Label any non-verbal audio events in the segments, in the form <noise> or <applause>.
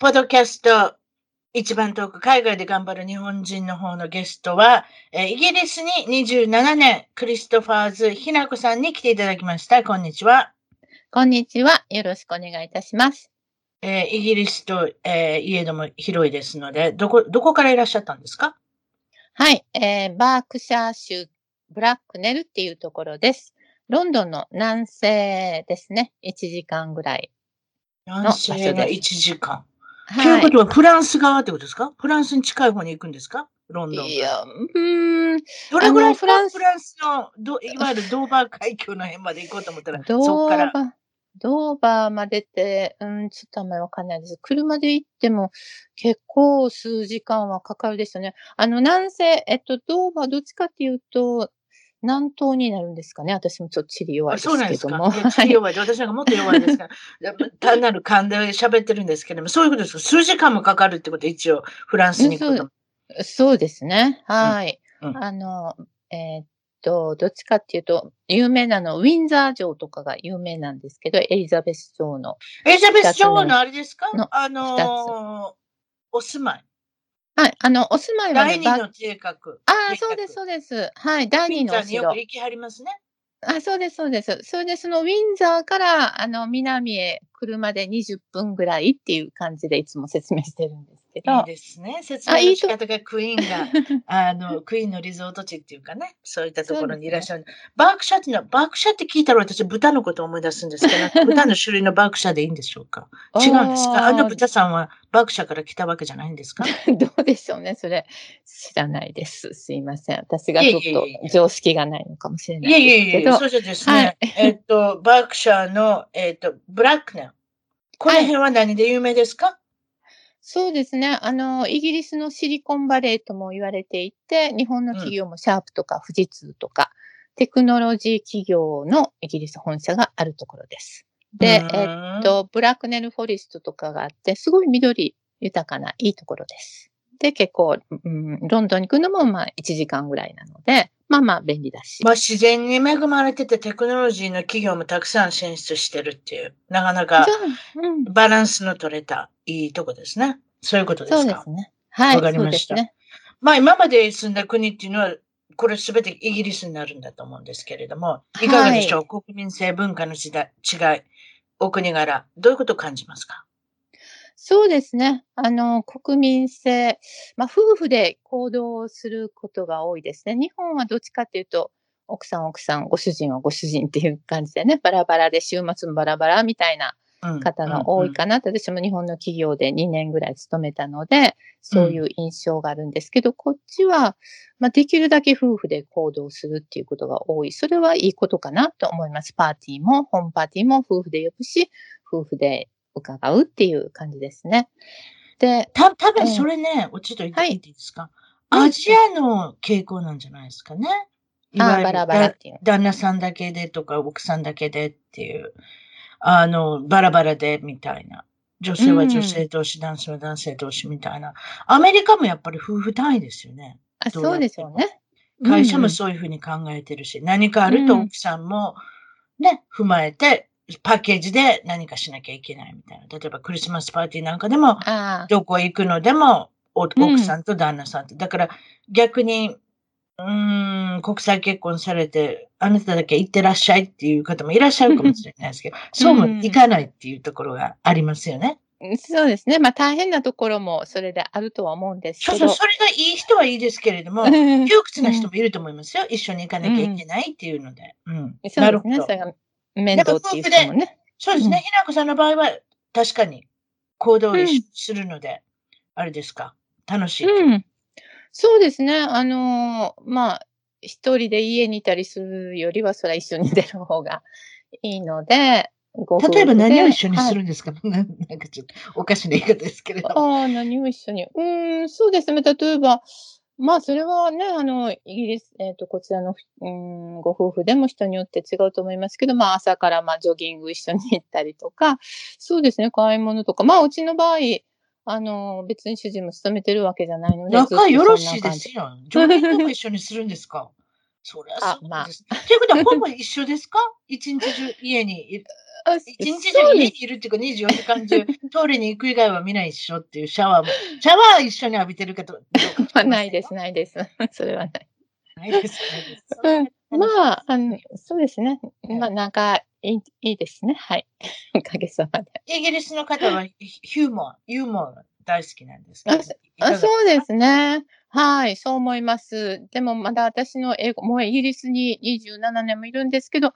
ポッドキャスト一番遠く海外で頑張る日本人の方のゲストは、えー、イギリスに27年、クリストファーズひなこさんに来ていただきました。こんにちは。こんにちは。よろしくお願いいたします。えー、イギリスと、えー、家でも広いですので、どこ、どこからいらっしゃったんですか？はい、えー、バークシャー州ブラックネルっていうところです。ロンドンの南西ですね。1時間ぐらい南西が1時間。はい、ということは、フランス側ってことですか？フランスに近い方に行くんですか？ロンドン。いや、うん。どれぐらいフランスフランスのど、いわゆるドーバー海峡の辺まで行こうと思ったら、そこから。ドーバーまでって、うん、ちょっとあんまりわかんないです。車で行っても結構数時間はかかるですよね。あの、南西、えっと、ドーバーどっちかっていうと、南東になるんですかね？私もちょっと地理弱いですけども。<laughs> 地理弱いで、私なんかもっと弱いですか？<laughs> ら、単なる勘で喋ってるんですけども、そういうことですか？数時間もかかるってこと？一応、フランスに行くと。そうですね。はい。うんうん、あの、えー、っと、どっちかっていうと、有名なの、ウィンザー城とかが有名なんですけど、エリザベス女王の。エリザベス女王のあれですか？あのー、お住まい。はい。あの、お住まいは、ね、第二の計画。ああ、そうです、そうです。はい。第二のお城。よく行きはりますね。あ、そうです、そうです。それで、そのウィンザーから、あの、南へ車で20分ぐらいっていう感じでいつも説明してるんです。けど。いいですね。説明の仕方がクイーンが、<laughs> あの、クイーンのリゾート地っていうかね、そういったところにいらっしゃる。ね、<laughs> バークシャっていうのは、バークシャって聞いたら私豚のことを思い出すんですけど、<laughs> 豚の種類のバークシャでいいんでしょうか？違うんですか？あの豚さんはバークシャから来たわけじゃないんですか？どうでしょうね。それ、知らないです。すいません。私がちょっと常識がないのかもしれないですけど。いやいやいや、そうですね。はい、えっと、バークシャの、えっと、ブラックナこの辺は何で有名ですか、はいそうですね。あの、イギリスのシリコンバレーとも言われていて、日本の企業もシャープとか富士通とか、テクノロジー企業のイギリス本社があるところです。で、えっと、ブラックネルフォレストとかがあって、すごい緑豊かないいところです。で、結構、うん、ロンドンに行くのもまあ1時間ぐらいなので、まあまあ便利だし。まあ自然に恵まれててテクノロジーの企業もたくさん進出してるっていう、なかなかバランスの取れたいいとこですね。そういうことですか？そうですね。はい。わかりました。ね、まあ今まで住んだ国っていうのは、これすべてイギリスになるんだと思うんですけれども、いかがでしょう、はい、国民性文化の時代違い、お国柄、どういうことを感じますか？そうですね。あの、国民性、まあ、夫婦で行動することが多いですね。日本はどっちかっていうと、奥さん奥さん、ご主人はご主人っていう感じでね、バラバラで週末もバラバラみたいな方が多いかな、うんうんうん、私も日本の企業で2年ぐらい勤めたので、そういう印象があるんですけど、うん、こっちは、まあ、できるだけ夫婦で行動するっていうことが多い。それはいいことかなと思います。パーティーも、ホームパーティーも夫婦で呼ぶし、夫婦で伺うっていう感じですね。で、た、多分それね、うちと言っていいですか、はい、アジアの傾向なんじゃないですかね。いわゆるバラバラっていう。旦那さんだけでとか、奥さんだけでっていう、あの、バラバラでみたいな。女性は女性同士、うん、男性は男性同士みたいな。アメリカもやっぱり夫婦単位ですよね。あそうですよね。会社もそういうふうに考えてるし、うん、何かあると奥さんもね、踏まえてパッケージで何かしなきゃいけないみたいな。例えばクリスマスパーティーなんかでも、どこ行くのでも、奥さんと旦那さんと。うん、だから逆に、うん、国際結婚されて、あなただけ行ってらっしゃいっていう方もいらっしゃるかもしれないですけど、そうもいかないっていうところがありますよね。そうですね。まあ大変なところもそれであるとは思うんですそうそう、けど。それがいい人はいいですけれども、うん窮屈な人もいると思いますよ。一緒に行かなきゃいけないっていうので。うん。そうですね。なるほど面倒っていう人もね。うんそうですね。ひなこさんの場合は、確かに行動するので、あれですか？楽しい。うん。そうですね。あのーまあ、一人で家にいたりするよりは、それは一緒に出る方がいいので、例えば何を一緒にはいするんですか、な <laughs> なんかちょっとおかしな言い方ですけれども。ああ、何を一緒に。うーん、そうですね。例えば、まあ、それはね、あの、イギリス、えっ、と、こちらの、うーん、ご夫婦でも人によって違うと思いますけど、まあ、朝から、まあ、ジョギング一緒に行ったりとか、そうですね、買い物とか、まあ、うちの場合、あの、別に主人も勤めてるわけじゃないので、仲よろしいですよ。ジョギングも一緒にするんですか？そりゃあまあそうです。<laughs> ということは、ほぼ一緒ですか？一日中家にいる。あ一日中家にいるっていうか、24時間中、<laughs> トイレに行く以外はみんな一緒っていうシャワーも。<laughs> シャワー一緒に浴びてるかと。<laughs> どうか知りませんよないです、ないです。それはない。ないです。ないですうんまあ、あの、そうですね。まあ、なんか、いい、いいですね。はい。おかげさまで。イギリスの方はヒューモア、ユーモアが大好きなんですかあがそうですね。はい、そう思います。でもまだ私の英語、もうイギリスに27年もいるんですけど、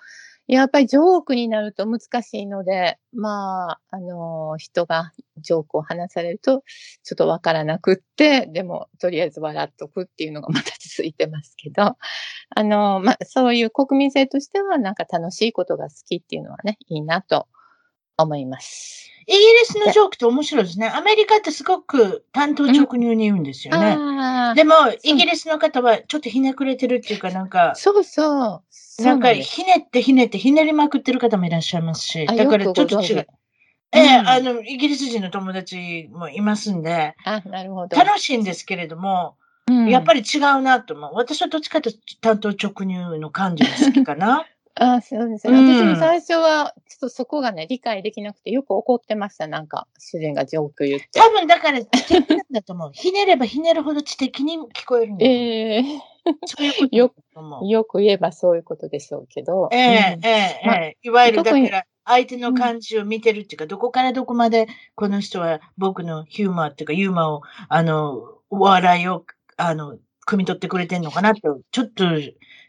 やっぱりジョークになると難しいので、まあ、あの、人がジョークを話されると、ちょっとわからなくって、でも、とりあえず笑っとくっていうのがまた続いてますけど、あの、まあ、そういう国民性としては、なんか楽しいことが好きっていうのはね、いいなと思います。イギリスのジョークって面白いですね。アメリカってすごく単刀直入に言うんですよね。ああ、でも、イギリスの方はちょっとひねくれてるっていうか、なんか、そうそう。なんかひねってひねってひねりまくってる方もいらっしゃいますし、あだからちょっと違う。ええうんあの、イギリス人の友達もいますんで、あ、なるほど。楽しいんですけれども、やっぱり違うなと思う。私はどっちかというと担当直入の感じが好きかな。<laughs> あそうですね。うん私も最初は、ちょっとそこがね、理解できなくて、よく怒ってました。なんか、主人がジョーク言って。多分だから知的なんだと思う。<laughs> ひねればひねるほど知的に聞こえるんだ。ええそういうことよ。よく言えばそういうことでしょうけど。ええうんええまあええいわゆるだから、相手の感じを見てるっていうか、どこからどこまでこの人は僕のヒューマーっていうか、ユーマーを、あの、お笑いを、あの、汲み取ってくれてんのかなって、ちょっと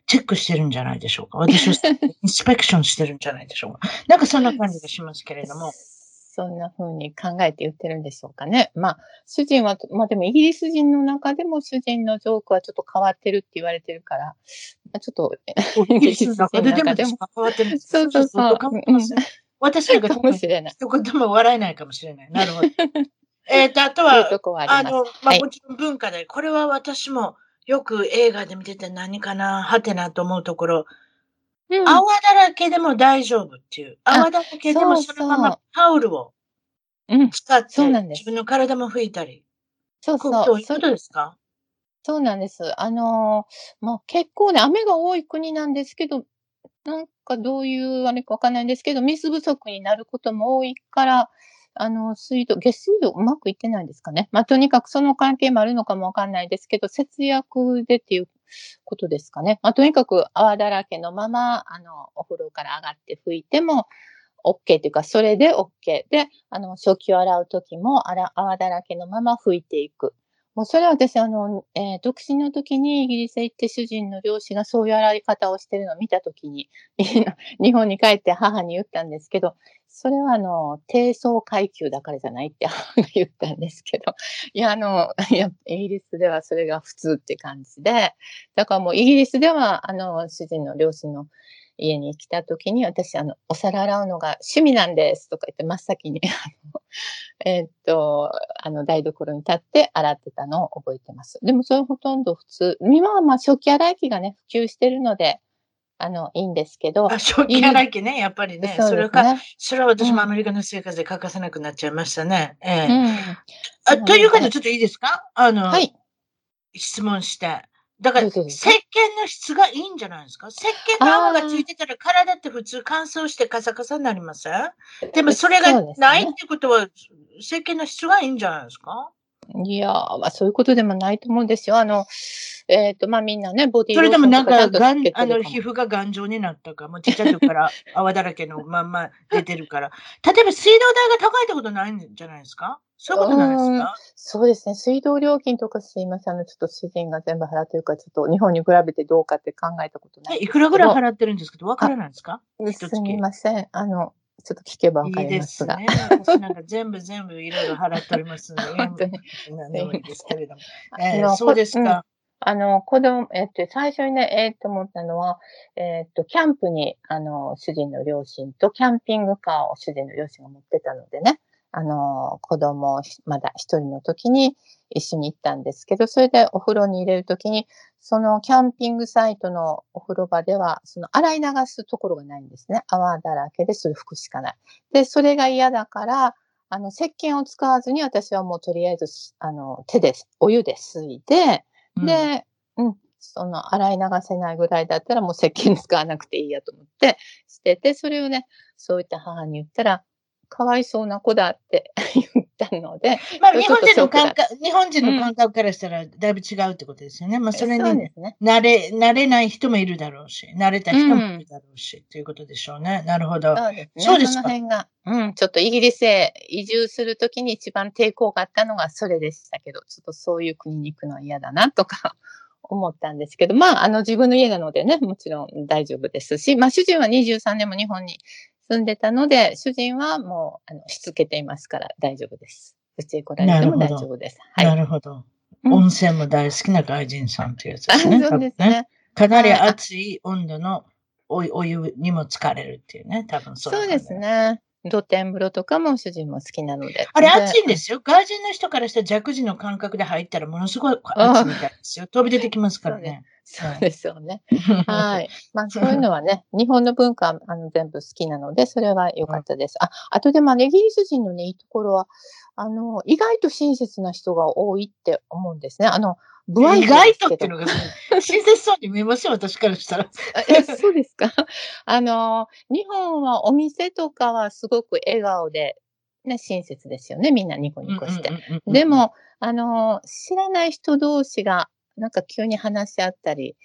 チェックしてるんじゃないでしょうか。私はインスペクションしてるんじゃないでしょうか。<laughs> なんかそんな感じがしますけれども。そんな風に考えて言ってるんでしょうかね。まあ、主人は、まあでもイギリス人の中でも主人のジョークはちょっと変わってるって言われてるから、まあちょっと、イギリスの中ででも変わってるんですそうそうそう私なんかかもしれない。一言も笑えないかもしれない。<laughs> なるほど。えっと、あとは、<laughs> あ。あの、まあ、はいもちろん文化で、これは私もよく映画で見てて何かな、はてなと思うところ、うん泡だらけでも大丈夫っていう。あ泡だらけでもそのままタオルをうん、使って自分の体も拭いたり。そうそう。ういうことですか？そうなんです。あのーまあ、結構ね、雨が多い国なんですけど、なんかどういうあれかわかんないんですけど、水不足になることも多いから、あの、水道、下水道うまくいってないんですかね？まあ、とにかくその関係もあるのかもわかんないですけど、節約でっていうことですかね？まあ、とにかく泡だらけのまま、あの、お風呂から上がって拭いても、OK っていうか、それで OK。で、あの、食器を洗うときも、泡だらけのまま拭いていく。もうそれは私、あの、えー独身の時にイギリスへ行って主人の両親がそういう洗い方をしてるのを見た時に、<laughs> 日本に帰って母に言ったんですけど、それはあの、低層階級だからじゃないって <laughs> 母が言ったんですけど、いや、あの、いや、イギリスではそれが普通って感じで、だからもうイギリスでは、あの、主人の両親の家に来た時に、私、あの、お皿洗うのが趣味なんですとか言って真っ先に、あの、<laughs> えーっと、あの、台所に立って洗ってたのを覚えてます。でもそれほとんど普通。今はまあ食器洗い機がね、普及してるので、あの、いいんですけど。あ、食器洗い機ね、やっぱりね。そうそれか。それは私もうんアメリカの生活で欠かせなくなっちゃいましたね。ええうん。あということでで、ちょっといいですか？あの、はい。質問して。だから、石鹸の質がいいんじゃないですか？石鹸の泡がついてたら体って普通乾燥してカサカサになりません？でもそれがないってことは、石鹸の質がいいんじゃないですか？いやー、まあ、そういうことでもないと思うんですよ。あの、えっ、と、まあみんなね、ボディそれでもなんか、ががん、あの、皮膚が頑丈になったか、もうちっちゃい時から <laughs> 泡だらけのまんま出てるから。例えば水道代が高いってことないんじゃないですか？そういうことないですか？そうですね。水道料金とかすいません。あの、ちょっと主人が全部払ってるから、ちょっと日本に比べてどうかって考えたことないえ、いくらぐらい払ってるんですけど、わからないですかすみません。あの、ちょっと聞けばわかいいりますが。ですね。私なんか全部全部いろいろ払っておりますので、本当に何でもいいですけれども。<laughs> えーそうですうんか。あの、子供、えっと、最初にね、えっと、思ったのは、えっと、キャンプに、あの、主人の両親と、キャンピングカーを主人の両親が持ってたのでね、あの、子供をひまだ一人の時に一緒に行ったんですけど、それでお風呂に入れる時に、そのキャンピングサイトのお風呂場では、その洗い流すところがないんですね。泡だらけでする服しかない。で、それが嫌だから、あの、石鹸を使わずに私はもうとりあえず、あの、手で、お湯で吸いで、うん、で、うん、その洗い流せないぐらいだったらもう石鹸使わなくていいやと思ってしてて、それをね、そういった母に言ったら、かわいそうな子だって <laughs> 言ったので、まあ、日本人の感覚、日本人の感覚からしたらだいぶ違うってことですよね。まあ、それに。慣れ、慣れない人もいるだろうし、慣れた人もいるだろうし、ということでしょうね。なるほど。そうですね。そうですかの辺が、うん、ちょっとイギリスへ移住するときに一番抵抗があったのがそれでしたけど、ちょっとそういう国に行くのは嫌だなとか <laughs> 思ったんですけど、まあ、あの自分の家なのでね、もちろん大丈夫ですし、まあ主人は23年も日本に住んでたので、主人はもう、あの、しつけていますから大丈夫です。うちへ来られても大丈夫です。なはい。るほど。うん温泉も大好きな外人さんというやつですね。そうですね。かなりはい熱い温度のおお湯にも疲れるっていうね。多分そうそうです。ね。露天風呂とかも主人も好きなので。。あれ熱いんですすよ。外人の人からしたら弱児の感覚で入ったらものすごい熱いみたいですよ。飛び出てきますからね。そうですよね。はい。まあそういうのはね、<laughs> 日本の文化あの全部好きなので、それは良かったです。あ、あとでもあのイギリス人のね、いいところは、あの、意外と親切な人が多いって思うんですね。あの、不愛意外とっていうのが、親切そうに見えますよ、私からしたら。そうですか？<laughs> あの、日本はお店とかはすごく笑顔で、ね、親切ですよね。みんなニコニコして。で、も、あの、知らない人同士が、なんか急に話し合ったり、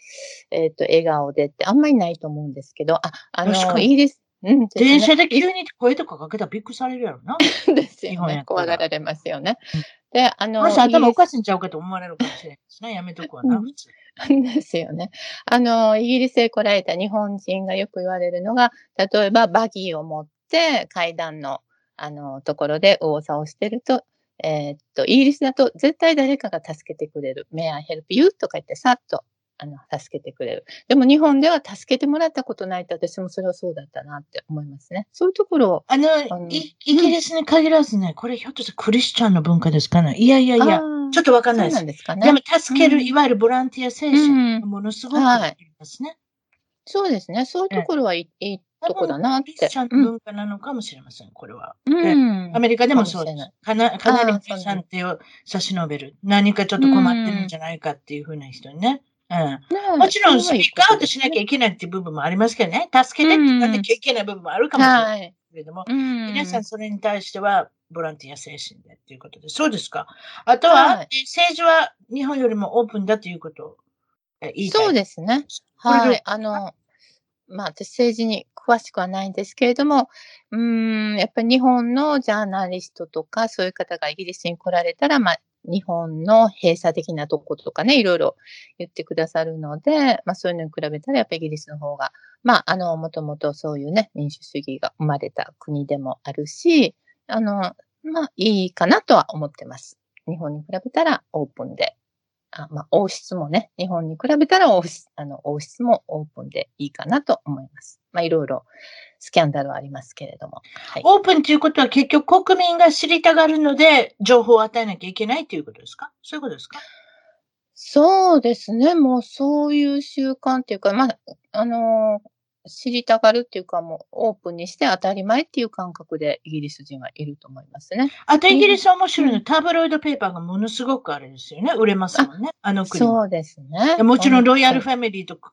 えっ、と、笑顔でってあんまりないと思うんですけど、あ、あの、確かにイギリス、うん、ですね電車で急に声とかかけたらびっくりされるやろな。<laughs> ですよね。怖がられますよねうん。で、あの、もし頭おかしいんちゃうかと思われるかもしれないですね。やめとくわな、<laughs> ですよね。あの、イギリスへ来られた日本人がよく言われるのが、例えばバギーを持って階段の、あの、ところで右往左往してると、えーっと、イギリスだと絶対誰かが助けてくれる。May I help you? とか言ってさっと、あの、助けてくれる。でも日本では助けてもらったことないと私もそれはそうだったなって思いますね。そういうところを、あの、あのいイギリスに限らずね、これひょっとしてクリスチャンの文化ですかね。いやいやいや、ちょっとわかんないですそうなん。ですかね。でも助ける、うんいわゆるボランティア精神ものすごくはいありますね。そうですね。そういうところはいい,、いいとこだなってクリス。チャンの文化なのかもしれません、これは。うん。アメリカでもそうですかない。かなりあーそうなんださん手を差し伸べる。何かちょっと困ってるんじゃないかっていうふうな人にね。うん。ねもちろんスピークアウトしなきゃいいけないっていう部分もありますけどね。助けてって言わなきゃいけない部分もあるかもしれないはい。けれども、うん。皆さんそれに対してはボランティア精神でっていうことで。そうですか。あとは、はいえ政治は日本よりもオープンだということをえ言いたい。そうですね。はい。あの、まあ、私政治に詳しくはないんですけれども、うーん、やっぱり日本のジャーナリストとか、そういう方がイギリスに来られたら、まあ、日本の閉鎖的なとことかね、いろいろ言ってくださるので、まあそういうのに比べたらやっぱりイギリスの方が、まああの、もともとそういうね、民主主義が生まれた国でもあるし、あの、まあいいかなとは思ってます。日本に比べたらオープンで。あまあ、王室もね、日本に比べたら王室あの王室もオープンでいいかなと思います。まあいろいろスキャンダルはありますけれども。はい。オープンということは結局国民が知りたがるので情報を与えなきゃいけないということですか？そういうことですか？そうですね。もうそういう習慣っていうか、まあ、あのー知りたがるっていうか、もうオープンにして当たり前っていう感覚でイギリス人はいると思いますね。あとイギリスは面白いの、うんタブロイドペーパーがものすごくあれですよね。売れますもんね。あの国は。そうですね。でもちろんロイヤルフファミリーとか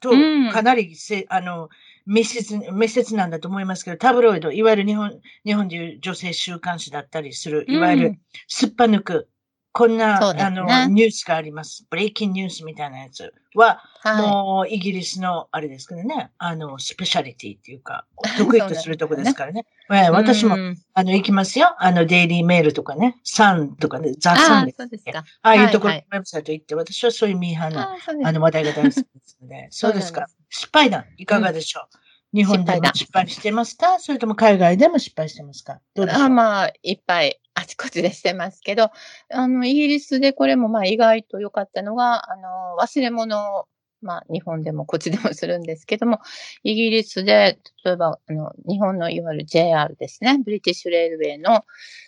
とうんかなりせ、あの密接密接なんだと思いますけど、タブロイド、いわゆる日本日本でいう女性週刊誌だったりする、いわゆるすっぱ抜くこんな、ね。あの、ニュースがあります。ブレイキングニュースみたいなやつは、はい。もう、イギリスの、あれですけどね、あの、スペシャリティっていうか、<laughs> 得意とするとこですからね。ええ私も、うん。あの、行きますよ。あの、デイリーメールとかね、サンとかね、ザ・サンで、そうですか。ああいうところウェブサイト行って、私はそういうミーハーな、あの、話題が大好きですので、そうですか。失敗談、いかがでしょう、日本でも失敗してますか？それとも海外でも失敗してますか？どうでしょう？あまあ、いっぱいあちこちでしてますけど、<laughs> あの、イギリスでこれもまあ意外と良かったのが、あの、忘れ物を、まあ、日本でもこっちでもするんですけども、イギリスで、例えば、あの、日本のいわゆる JR ですね、ブリティッシュレールウェイの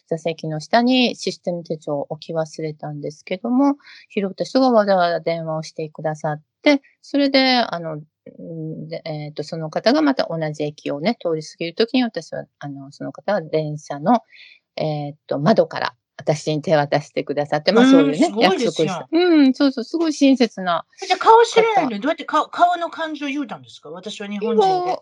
座席の下にシステム手帳を置き忘れたんですけども、拾った人がわざわざ電話をしてくださって、それで、あの、でえっ、と、その方がまた同じ駅をね、通り過ぎるときに私は、あの、その方は電車の、えっ、と、窓から私に手渡してくださって、まあうんそういうねす、ごい約ですよ束した。うん、そうそう、すごい親切な。じゃあ顔知らないのにどうやって顔顔の感情言うたんですか？私は日本人で。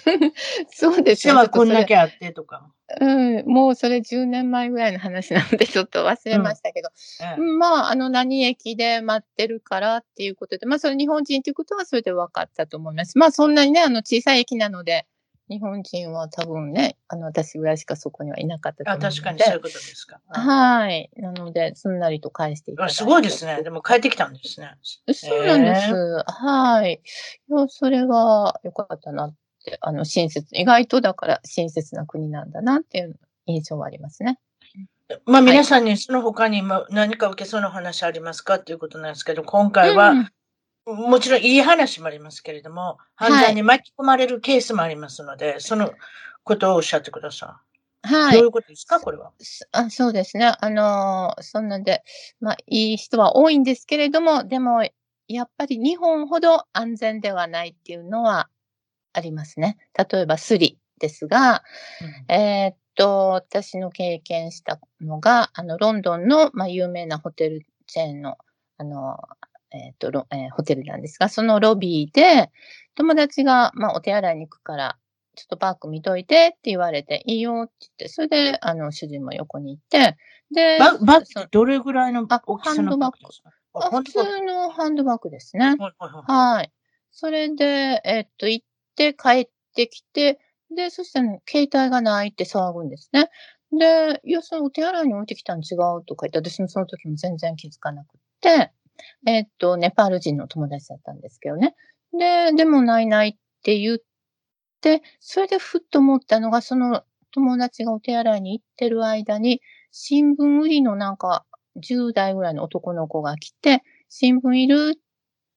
<laughs> そうですね。背はこんだけあってとか。うん、もうそれ10年前ぐらいの話なので、ちょっと忘れましたけど、ええうんまあ、あの、何駅で待ってるからっていうことで、まあ、それ日本人ということはそれで分かったと思います。まあ、そんなにね、あの、小さい駅なので、日本人は多分ね、あの、私ぐらいしかそこにはいなかったとあ、思うので。確かにそういうことですか。はい。なので、すんなりと返していただいて。あすごいですね。でも帰ってきたんですね。そうなんです。はい。いや、それは良かったなって、あの、親切、意外とだから親切な国なんだなっていう印象はありますね。まあ皆さんにその他にも何か受けそうな話ありますかっていうことなんですけど、今回は、うんもちろんいい話もありますけれども、はい犯罪に巻き込まれるケースもありますので、そのことをおっしゃってください。はいどういうことですか？これは。そあ。そうですね。あのーそんなんで、まあ、いい人は多いんですけれども、でも、やっぱり日本ほど安全ではないっていうのはありますね。例えばスリですが、えーっと、私の経験したのが、あの、ロンドンの、まあ、有名なホテルチェーンの、あの、えーっと、ロえーホテルなんですが、そのロビーで、友達が、まあ、お手洗いに行くから、ちょっとバッグ見といてって言われて、いいよって言って、それで、あの、主人も横に行って、で、ババッそグどれぐらいのあ大きさのハンドバッグですか？あ普通のハンドバッグですね。はいはいはいはい。それで、えっと、行って帰ってきて、で、そしたら、ね、携帯がないって騒ぐんですね。で、いや、そのお手洗いに置いてきたの違うとか言って、私もその時も全然気づかなくって、えっと、ネパール人の友達だったんですけどね。で、でもないないって言って、それでふっと思ったのが、その友達がお手洗いに行ってる間に、新聞売りのなんか、10代ぐらいの男の子が来て、新聞いるっ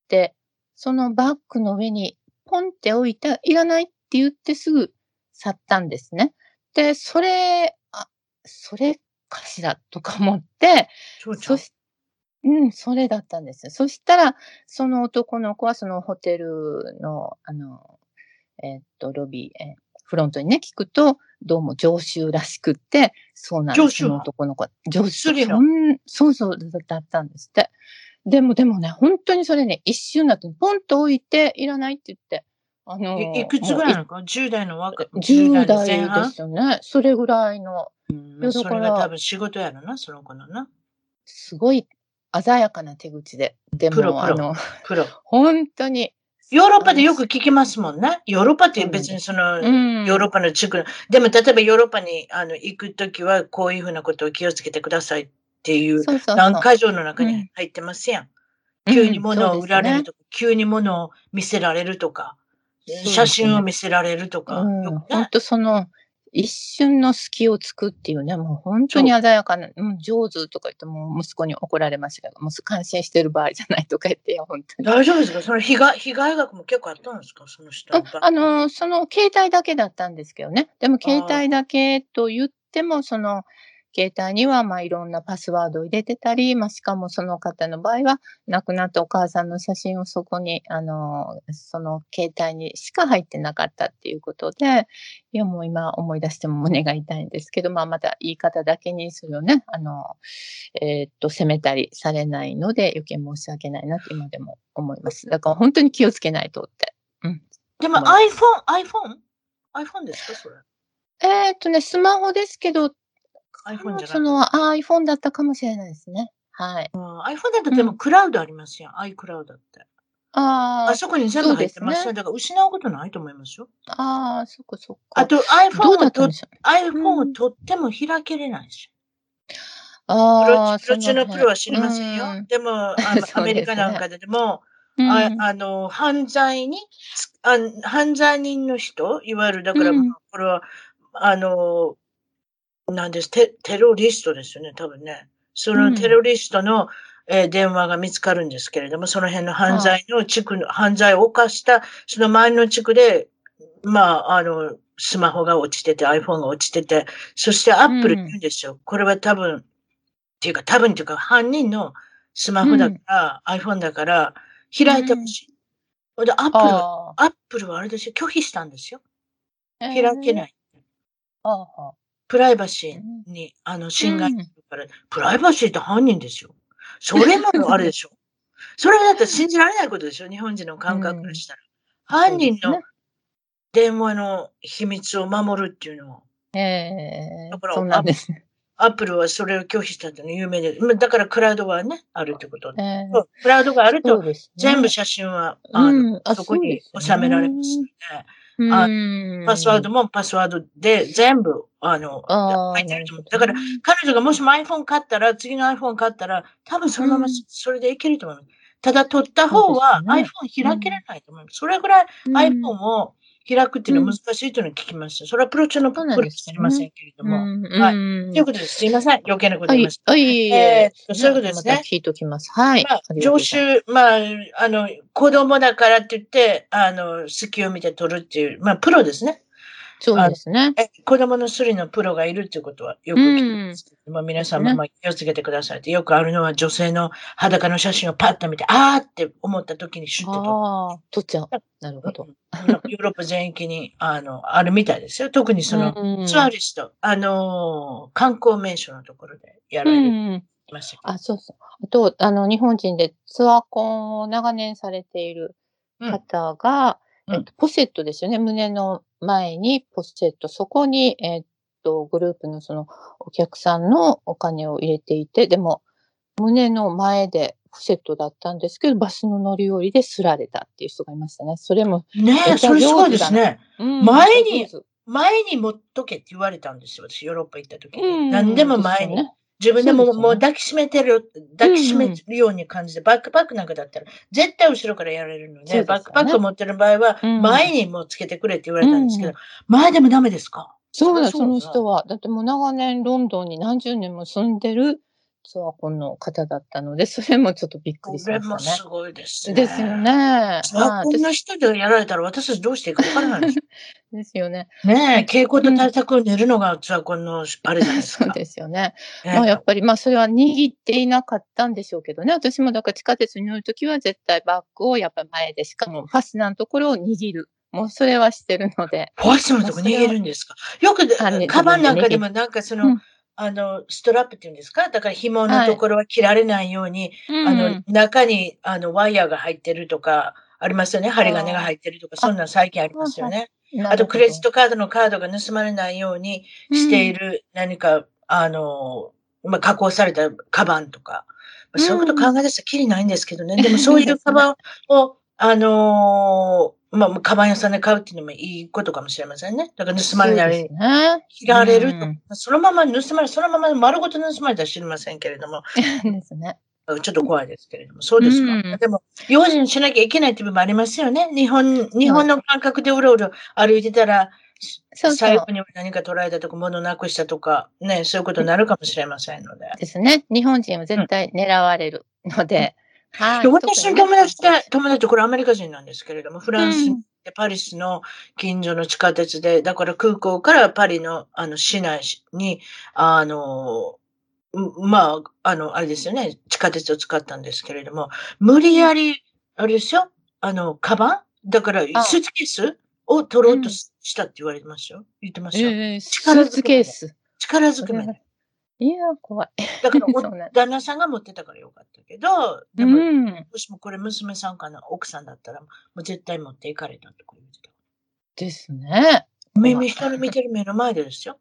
て、そのバッグの上にポンって置いて、いらないって言ってすぐ去ったんですね。で、それ、あ、それかしらとか思って、そし、うん、それだったんですよ。そしたら、その男の子はそのホテルの、あの、えーっと、ロビー、えーフロントにね、聞くと、どうも常習らしくって、そうなんです。常習その男の子は。常習。スリのうんそうそう、だったんですって。でも、でもね、本当にそれね、一瞬だって、ポンと置いて、いらないって言って、あのいいくつぐらいなものか ?10 代の若うい10の前代半ですよね。それぐらいの、うんそれが多分仕事やろな、その子のな。すごい鮮やかな手口で。でも、プロプロあの、プロ。<laughs> 本当に。ヨーロッパでよく聞きますもんね。ヨーロッパって別にその、うん。ヨーロッパの地区、でも例えばヨーロッパにあの行くときはこういうふうなことを気をつけてくださいっていう何箇条の中うんに入ってますやん。急に物を売られると。とか、急に物を見せられるとか、写真を見せられるとか、本ね。当その、一瞬の隙をつくっていうね、もう本当に鮮やかな、うん、上手とか言ってもう息子に怒られましたけど、もう感心してる場合じゃないとか言って、いや、本当に。大丈夫ですか？その被害、被害額も結構あったんですか？その人あの、その携帯だけだったんですけどね。でも携帯だけと言っても、その、携帯にはまあいろんなパスワードを入れてたり、まあしかもその方の場合は亡くなったお母さんの写真をそこに、あの、その携帯にしか入ってなかったっていうことで、いやもう今思い出しても胸が痛いんですけど、まあまた言い方だけにそれをね、あの、えーっと、責めたりされないので余計申し訳ないなって今でも思います。だから本当に気をつけないとって。でもまあ iPhone、iPhone?iPhone ですかそれ？えーっとね、スマホですけど、iPhone じゃそなくの iPhone だったかもしれないですね。はい。て。iPhone だとでもクラウドありますよ。iCloud って。ああそこに全部入ってますだから失うことないと思いますよ。あ、ああ、そっかそっか。あとど iPhone と iPhone をっても開けれないですよ。ああ、プロ中のプロは知りませんよ。うんでも、<laughs> アメリカなんかでも、うんああの、犯罪につあ、犯罪人の人、いわゆる、だから、うんこれは、あの、なんですテ、テロリストですよね、多分ね。そのテロリストの、えー電話が見つかるんですけれども、その辺の犯罪の地区の、犯罪を犯した、その周りの地区で、まあ、あの、スマホが落ちてて、iPhone が落ちてて、そしてアップルって言うんですよ。これは多分、っていうか、多分っていうか、犯人のスマホだから、iPhone だから、開いてほしい。で、アップルは、あアップルはあれですよ、拒否したんですよ。あ、。開けないい。ああ、プライバシーに、あの、侵害するから、プライバシーって犯人ですよ。それもあれでしょ。<laughs> それだったら信じられないことでしょ、日本人の感覚からしたら。犯人の電話の秘密を守るっていうのは、ええだからそうなんですね。アップルはそれを拒否したっていうのは有名で、まあだからクラウドはね、あるってことで。ええそうクラウドがあると、全部写真は、あの、うんあそこに収められますので、あうんパスワードもパスワードで全部、あの、ああ入ってると思う。だから、、彼女がもしも iPhone 買ったら、次の iPhone 買ったら、多分そのままうんそれでいけると思います。ただ、取った方は iPhone 開けれないと思います。それぐらいうん iPhone を開くっていうのは難しいというのを聞きました。それはプロ中のプロですね知りませんけれども。うんはいうんということです。すいません。余計なことはい言いまし、た。はい、えーそういうことですねまた聞いときます。はい。まあ常習、まあ、あの、子供だからって言って、あの、隙を見て取るっていう、まあ、プロですね。そうですね。え、子供のスリのプロがいるっていうことはよく聞きますけど、まあ、皆さんもまあ気をつけてくださいって。よくあるのは女性の裸の写真をパッと見て、あーって思った時にシュッて撮っちゃう。なるほど。うんヨーロッパ全域に、あの、あるみたいですよ。特にその、うんツアリスト、あのー観光名所のところでやられてうん。あ、そうそう。あと、あの、日本人でツアーコンを長年されている方が、うんえっと、ポシェットですよね。胸の前にポシェット。そこに、えっと、グループのそのお客さんのお金を入れていて、でも、胸の前でポシェットだったんですけど、バスの乗り降りですられたっていう人がいましたね。それも、ねえ、それすごいですね。うん前に前に持っとけって言われたんですよ。私、ヨーロッパ行った時に。うん何でも前に。ね自分でももう抱きしめてる、抱きしめるように感じて、バックパックなんかだったら、絶対後ろからやられるので、ね。バックパックを持ってる場合は、うん。前にもうつけてくれって言われたんですけど、うん。前でもダメですか？そうだ、そのだ。人は。だってもう長年ロンドンに何十年も住んでるツアーコンの方だったので、<laughs> それもちょっとびっくこりしれもすましたね。ごいですね。ですよ。ね。ツアーはいコンの人でやられたら私たちどうしていいか分からないです。<laughs> ですよね。ねえ、稽古と対策を練るのがツアーコンのあれじゃないです <laughs> そうか。ですよね。ねまあやっぱり、まあそれは握っていなかったんでしょうけどね。私もだから地下鉄に乗るときは絶対バッグをやっぱり前で、しかもファスナーのところを握る。もうそれはしてるので。ファスナーのとこ逃げるんですか？よくカバンなんかでもなんかその、うんあの、ストラップっていうんですか？だから紐のところは切られないように、あの、中に、あの、ワイヤーが入ってるとか、ありますよね？針金が入ってるとか、そんなん最近ありますよね？あと、クレジットカードのカードが盗まれないようにしている何か、あの、まあ、加工されたカバンとか、まあそういうこと考え出したらきりないんですけどね。でもそういう <laughs> カバンを、あのーまあ、カバン屋さんで買うっていうのもいいことかもしれませんね。だから盗まれない。切られると、うんそのまま盗まれ、そのまま丸ごと盗まれたら知りませんけれども、<laughs> ですね。ちょっと怖いですけれども、そうですか。うんでも、用心しなきゃいけないっていう部分もありますよね。日本、日本の感覚でうろうろ歩いてたら、そうそう財布に何か取られたとか、物なくしたとか、ね、そういうことになるかもしれませんので。ですね。日本人は絶対狙われるので。はいで私の友達で、友達ってこれアメリカ人なんですけれども、フランスうんでパリスの近所の地下鉄で、だから空港からパリのあの市内に、あの、んまあ、あの、あれですよね、地下鉄を使ったんですけれども、無理やり、あれですよ、あの、カバン？だから、スあーツケースを取ろうとしたって言われてますよ。言ってますよ。えース力ーツケース。力ずくめで。いや、怖い。だから <laughs> 旦那さんが持ってたからよかったけど、でうも、ん。もしもこれ娘さんかな、奥さんだったら、もう絶対持っていかれたとか言ってた。ですね。耳、人の見てる目の前でですよ。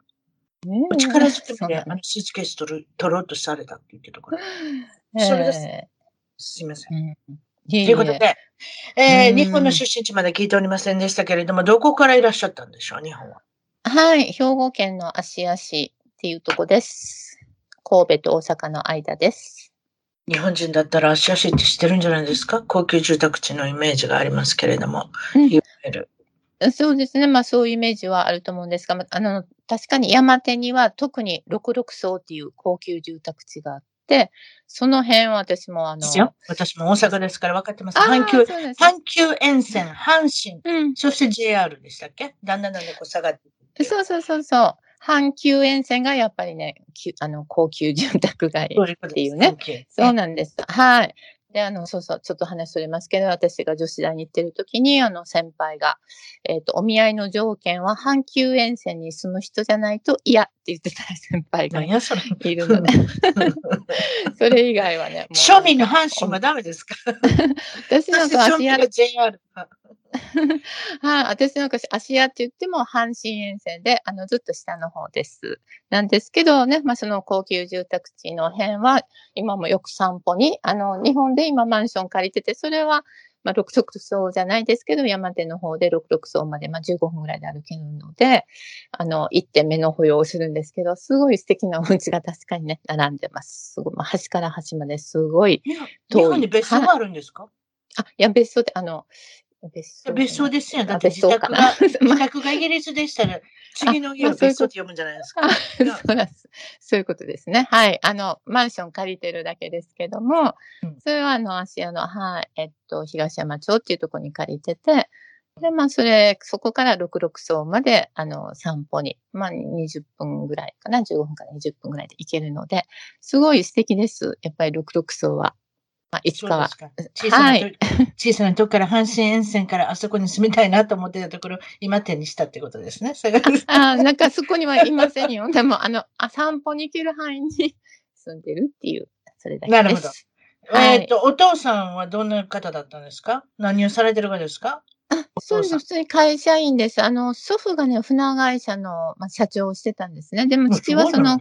力ずくめであのスーツケース取る取ろうとされたって言ってたから。<laughs> それですえすいません。えうんということで、え日本の出身地まで聞いておりませんでしたけれども、どこからいらっしゃったんでしょう、日本は。はい、兵庫県の芦屋市っていうとこです。神戸と大阪の間です。日本人だったら足足って知ってるんじゃないですか？高級住宅地のイメージがありますけれども。うんいわゆる。そうですね。まあそういうイメージはあると思うんですが、まあの、確かに山手には特に六六層っていう高級住宅地があって、その辺は私もあの。私も大阪ですから分かってます。あ阪急、阪急沿線、阪神、うん。そして JR でしたっけ？だんだんだんだんこう下がってそうそうそうそう。阪急沿線がやっぱりね、あの高級住宅街っていうね。そうなんです。はい。で、あの、そうそう、ちょっと話それますけど、私が女子大に行ってる時に、あの、先輩が、えっ、と、お見合いの条件は、阪急沿線に住む人じゃないと嫌って言ってた先輩が何やそれ。いるので、<laughs> それ以外はね、庶民の阪神はダメですか？私なんか庶芦屋。はい、<laughs> 私なんか芦屋って言っても阪神沿線で、あの、ずっと下の方です。なんですけどね、まあ、その高級住宅地の辺は、今もよく散歩に、あの、日本で今マンション借りてて、それは、まあ、六六層じゃないですけど、山手の方で六六層まで、まあ、15分ぐらいで歩けるので、あの、行って目の保養をするんですけど、すごい素敵なお家が確かにね、並んでます。すごい、まあ、端から端まですごい、日遠い。本に別荘があるんですか？あ、いや、別荘で、あの、別荘。別荘ですよ。だあって自宅が、自 <laughs> まあ宅がイギリスでしたら、次の家をまあそういうこと別荘って読むんじゃないですか。あそうなんです。そういうことですね。はい。あの、マンション借りてるだけですけども、うんそれはあの、芦屋の、はい、えっと、東山町っていうところに借りてて、で、まあ、それ、そこから六六層まで、あの、散歩に、まあ、20分ぐらいかな、15分から20分ぐらいで行けるので、すごい素敵です。やっぱり六六層は。まあ、いつかは。小さなと、<laughs> 小さなとこから阪神沿線からあそこに住みたいなと思ってたところ、今手にしたってことですね。あ、なんかそこにはいませんよ。<laughs> でも、あの、あ散歩に行ける範囲に住んでるっていう、それだけです。なるほどはいえっと、お父さんはどんな方だったんですか？何をされてるかですか？そうです。普通に会社員です。あの、祖父がね、船会社の、まあ、社長をしてたんですね。でも父はその、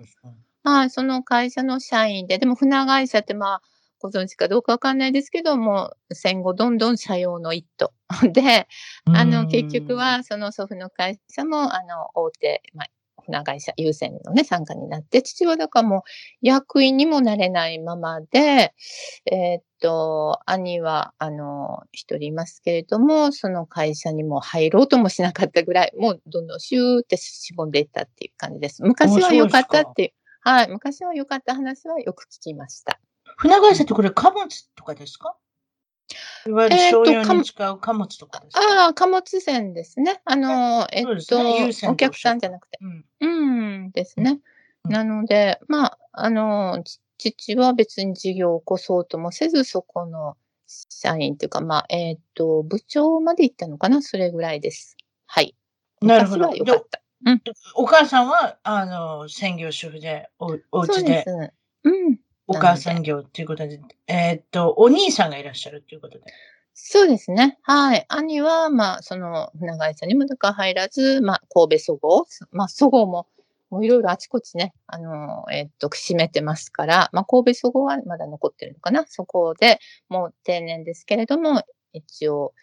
はい、その会社の社員で、でも船会社ってまあ、ご存知かどうかわかんないですけども、戦後どんどん社用の一途。<laughs> で、あの、結局、は、その祖父の会社も、あの、大手、まあ、船会社優先のね、参加になって、父はだからもう役員にもなれないままで、えーっと、兄は、あの、一人いますけれども、その会社にも入ろうともしなかったぐらい、もうどんどんシューってしぼんでいったっていう感じです。昔は良かったっていう、はい、昔は良かった話はよく聞きました。船会社ってこれ貨物とかですか？いわゆるえーと商用に使う貨物とかですか、ああ、貨物船ですね。あの、えっと、ねお客さんじゃなくて。うんうんですね。うんなので、まあ、あの、ち父は別に事業を起こそうともせず、そこの社員っていうか、まあ、えっ、と、部長まで行ったのかな？それぐらいです。はい。なるほど昔は良かった。お母さんは、あの、専業主婦で、おお家でそうです。うん。お母さん業っていうことで、えーっと、お兄さんがいらっしゃるっていうことで。そうですね。はい。兄は、まあ、その、船会社にもだから入らず、まあ、神戸そごう。まあ、そごうも、もういろいろあちこちね、あの、えっと、閉めてますから、まあ、神戸そごうはまだ残ってるのかな。そこでもう定年ですけれども、一応、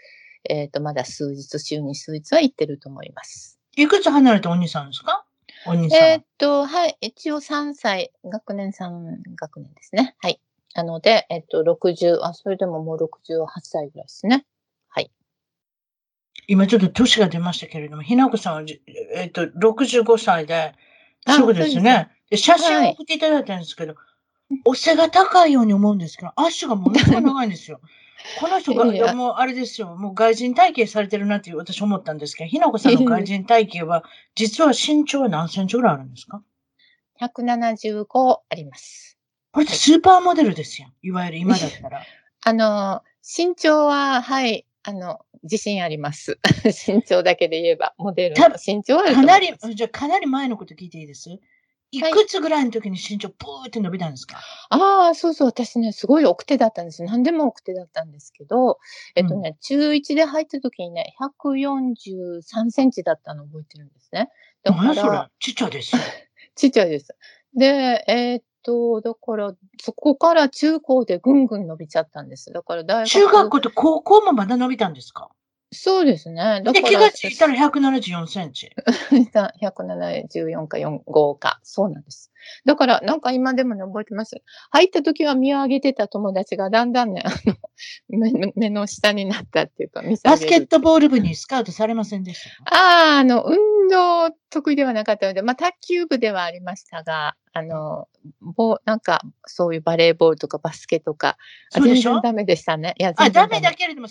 えっと、まだ数日、週に数日は行ってると思います。いくつ離れたお兄さんですか？お兄さんは。えっと、はい。一応3歳、学年3学年ですね。はい。なので、えっと、60、あ、それでももう68歳ぐらいですね。はい。今ちょっと年が出ましたけれども、ひなこさんはじ、えーっと、65歳で、あそうですね。で写真はいを送っていただいたんですけど、お背が高いように思うんですけど、足がものすごい長いんですよ。この人が、もうあれですよ、もう外人体型されてるなっていう私思ったんですけど、ひなこさんの外人体型は、実は身長は何センチぐらいあるんですか？175あります。これってスーパーモデルですよ。いわゆる今だったら。<laughs> あの、身長は、はい、あの、自信あります。<laughs> 身長だけで言えば、モデルの身長はかなりじゃあかなり前のこと聞いていいです？いくつぐらいの時に身長プーって伸びたんですか、ああ、そうそう、私ね、すごい奥手だったんです。何でも奥手だったんですけど、えっとね、中1で入った時にね、143センチだったのを覚えてるんですね。だか何やそれ？ら、ちっちゃいですよ。<laughs> ちっちゃいです。で、えーっと、だから、そこから中高でぐんぐん伸びちゃったんです。だから大学。中学校と高校もまだ伸びたんですか？そうですね。だで、から気がついたら174センチ。<laughs> 174か45か。そうなんです。だから、なんか今でもね、覚えてます。入った時は見上げてた友達がだんだんね、あの、<laughs> 目の目の下になったっていうか、見バスケットボール部にスカウトされませんでしたか？ああ、あの、運動得意ではなかったので、まあ、卓球部ではありましたが、あの、ぼなんか、そういうバレーボールとかバスケとか、あ全然ダメでしたね。いや、あ、全然ダメだけれども、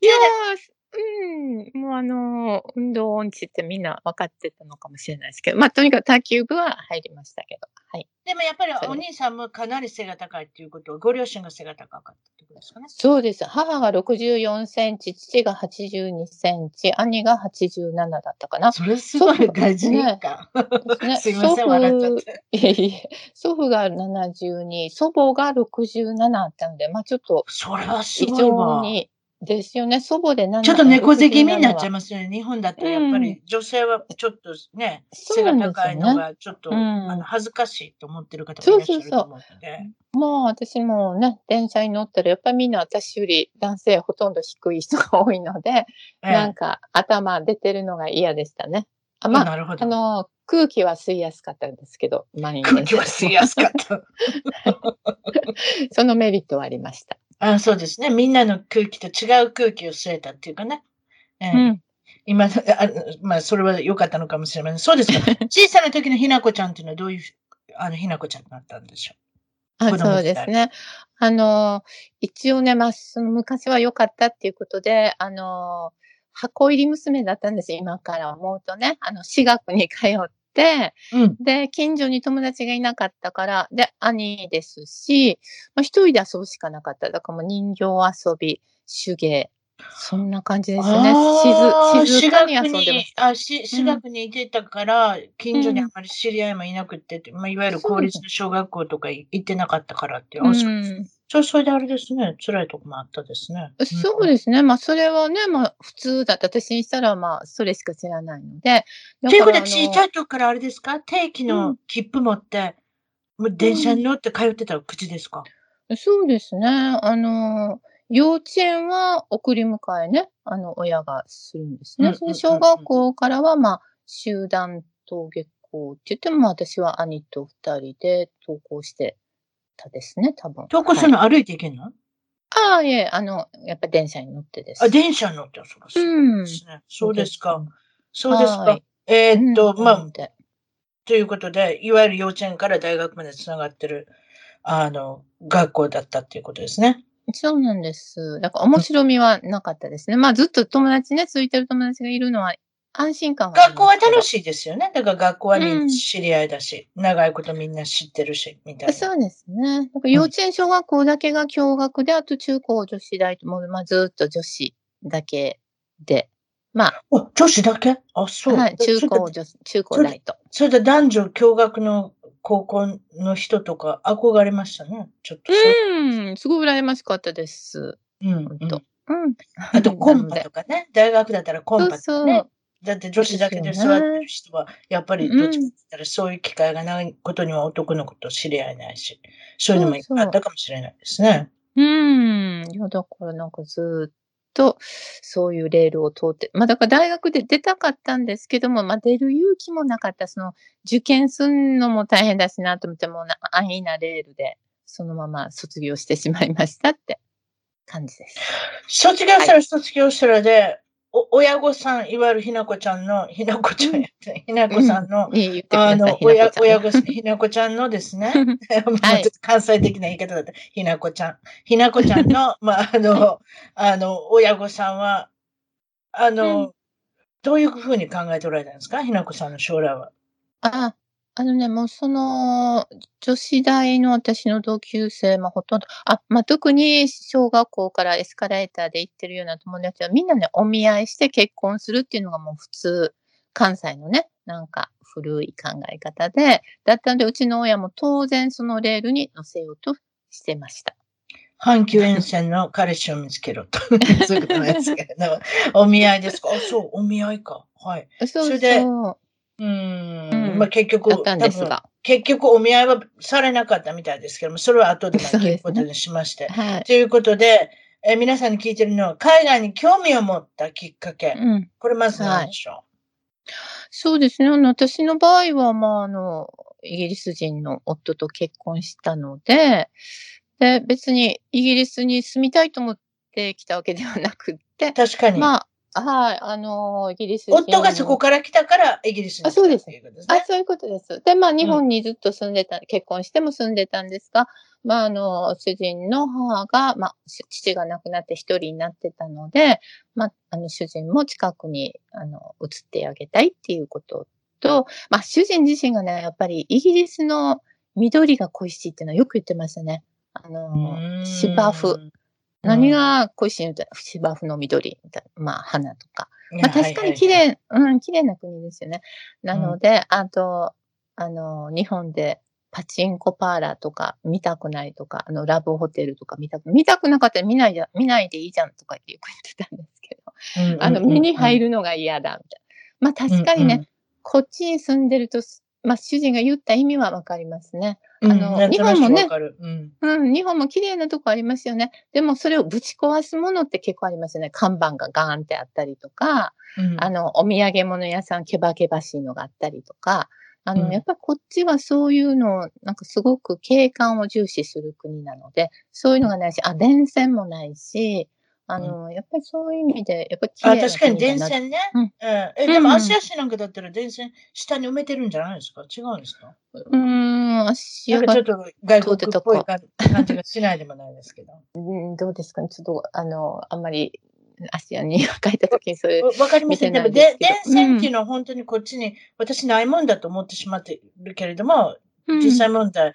いやー、うん、もうあのー、運動音痴ってみんな分かってたのかもしれないですけど、まあ、とにかく卓球部は入りましたけど、はい。でもやっぱりお兄さんもかなり背が高いっていうことは、ご両親が背が高かったってことですかね。そうです。母が64センチ、父が82センチ、兄が87だったかな。それすごい外人ねか。ね <laughs> すいません、笑っちゃって。いえいえ、祖父が72、祖母が67あったので、まあちょっとそれはすごいわ。に、ですよね、祖母で7ちょっと猫背気味になっちゃいまますよね。日本だとやっぱうんり女性はちょっとね、そ背が高いのがちょっと、うんあの恥ずかしいと思ってる方がいらっしゃると思うので。もう私もね、電車に乗ったらやっぱりみんな私より男性ほとんど低い人が多いので、ええなんか頭出てるのが嫌でしたね。あまあ、なるほど。あの、空気は吸いやすかったんですけど、空気は吸いやすかった。<laughs> そのメリットはありました。あそうですね。みんなの空気と違う空気を吸えたっていうかね。ええうん。今、あまあ、それは良かったのかもしれません。そうですか。<laughs> 小さな時のひなこちゃんっていうのはどういう、あの、ひなこちゃんになったんでしょあ子供そうですね。あの、一応ね、まあ、その昔は良かったっていうことで、あの、箱入り娘だったんですよ、今から思うとね。あの、私学に通って、う。うん。で、近所に友達がいなかったから、で、兄ですし、まあ、一人で遊ぶしかなかった。だからもう人形遊び、手芸、そんな感じですね。静静かに遊んでま私学にした。あ、し、私学にいてたから、近所にあまり知り合いもいなくってまあ、いわゆる公立の小学校とかい行ってなかったからってうんそう、それであれですね。辛いとこもあったですね。そうですね。まあ、それはね、まあ、普通だった。私にしたら、まあ、それしか知らないので。ということは、だからあの小さい時からあれですか？定期うのん切符持って、もう電車に乗って通ってた口ですか、そうですね。あの、幼稚園は送り迎えね、あの、親がするんですね。うんうんうんうんそれ小学校からは、まあ、集団登下校って言っても、私は兄と二人で登校してたですね、多分。の歩いて行けんの、ああ、いえ、あの、やっぱ電車に乗ってです。あ、電車に乗って、そうですうん。そうですか。そうですかはい。えーっと、うんまあ、ということで、いわゆる幼稚園から大学までつながってる、あの、学校だったっていうことですね。そうなんです。だから面白みはなかったですね。まあずっと友達ね、ついてる友達がいるのは安心感は学校は楽い。しいですよね。だから学校は知り合いだし、長いことみんな知ってるし、みたいな。そうですね。だから幼稚園、小学校だけが共学で、あと中高女子大とも、まあずっと女子だけで。まあ、お女子だけ？あ、そう。はい、中高女子、中高大と。それで男女共学の高校の人とか憧れましたね。ちょっとそう。うん、すごい羨ましかったです。うん、うん。うん。あとコンパとかね。<laughs> 大学だったらコンパとかね。そうそう。だって女子だけで座ってる人は、やっぱりどっちかって言ったらそういう機会がないことには男の子と知り合えないし、そういうのもそうそうあったかもしれないですね。うん。いや、だからなんかずーっと、そういうレールを通って、まあだから大学で出たかったんですけども、まあ出る勇気もなかった。その、受験すんのも大変だしなと思って、もうな安易なレールで、そのまま卒業してしまいましたって感じです。卒業したら卒業したらで、お親御さん、いわゆるひなこちゃんの、ひなこちゃんやって、ひなこさんの。あの、親、親御さん、ひなこちゃんのですね、<laughs> はい関西的な言い方だった。ひなこちゃん。ひなこちゃんの、<laughs> まあ、あの、あの、親御さんは、あの、うんどういうふうに考えておられたんですか？ひなこさんの将来は。あ、あのね、もうその、女子大の私の同級生、まあほとんど、あ、まあ特に小学校からエスカレーターで行ってるような友達はみんなね、お見合いして結婚するっていうのがもう普通、関西のね、なんか古い考え方で、だったのでうちの親も当然そのレールに乗せようとしてました。阪急沿線の彼氏を見つけろと。<laughs> そういうことなんですけど、お見合いですか？あ、そう、お見合いか。はい。そうそれでそう。うんうんまあ結局、多分が。結局お見合いはされなかったみたいですけども、それは後で聞くことにしまして。はい。ということで、えー皆さんに聞いてるのは、海外に興味を持ったきっかけ。うん。これまず何でしょそうですね。あの私の場合は、まあ、あの、イギリス人の夫と結婚したので、で、別にイギリスに住みたいと思って来たわけではなくってう、確かに。まあ、はい、あの、イギリス人夫がそこから来たからイギリスに来たあそうですっていうことですあね。そういうことです。で、まあ、日本にずっと住んでた、結婚しても住んでたんですが、まあ、あの、主人の母が、まあ、し父が亡くなって一人になってたので、まあ、あの、主人も近くに、あの、移ってあげたいっていうことと、まあ、主人自身がね、やっぱりイギリスの緑が恋しいっていうのはよく言ってましたね。あうの、芝生。何が恋しいみたいな、芝生の緑みたいな、まあ、花とか。まあ、確かに綺麗、うん、綺麗な国ですよね。なので、あと、あの、日本でパチンコパーラーとか見たくないとか、あの、ラブホテルとか見たく、見たくなかったら見ないじゃ、見ないでいいじゃんとかよく言ってたんですけど、あの、目に入るのが嫌だ、みたいな。まあ、確かにね、こっちに住んでると、まあ、主人が言った意味はわかりますね。うん、あのなん日本もねうんうん、日本も綺麗なとこありますよね。でもそれをぶち壊すものって結構ありますよね。看板がガーンってあったりとか、うんあの、お土産物屋さん、けばけばしいのがあったりとか、あの、うんやっぱりこっちはそういうのを、なんかすごく景観を重視する国なので、そういうのがないし、あ、電線もないし、あの、やっぱりそういう意味で、やっぱり確かに電線ね。うん。うん。え、うん。でも足足なんかだったら電線下に埋めてるんじゃないですか？違うんですか？うーん、足がなんかちょっと外国っぽい感感じがしないでもないですけど。うんどうですか？ね。ちょっと、あの、あんまり、足に書いたときにそういう、わかりません。でもで電線っていうのは本当にこっちに、私ないもんだと思ってしまってるけれども、実際問題、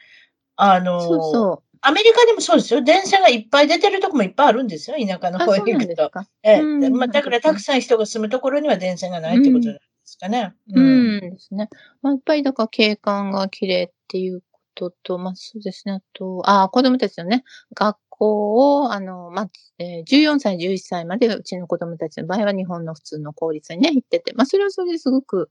あの、そうそアメリカでもそうですよ。電線がいっぱい出てるとこもいっぱいあるんですよ。田舎う。のあ、方に行くと。ええまあ、だからたくさん人が住むところには電線がないってことなんですかね。うんですね。まあ、やっぱりだから景観が綺麗っていうことと、まあそうですね。あと、あ子供たちのね、学校を、あの、まあ、えー14歳、11歳までうちの子供たちの場合は日本の普通の公立にね、行ってて、まあそれはそれですごく、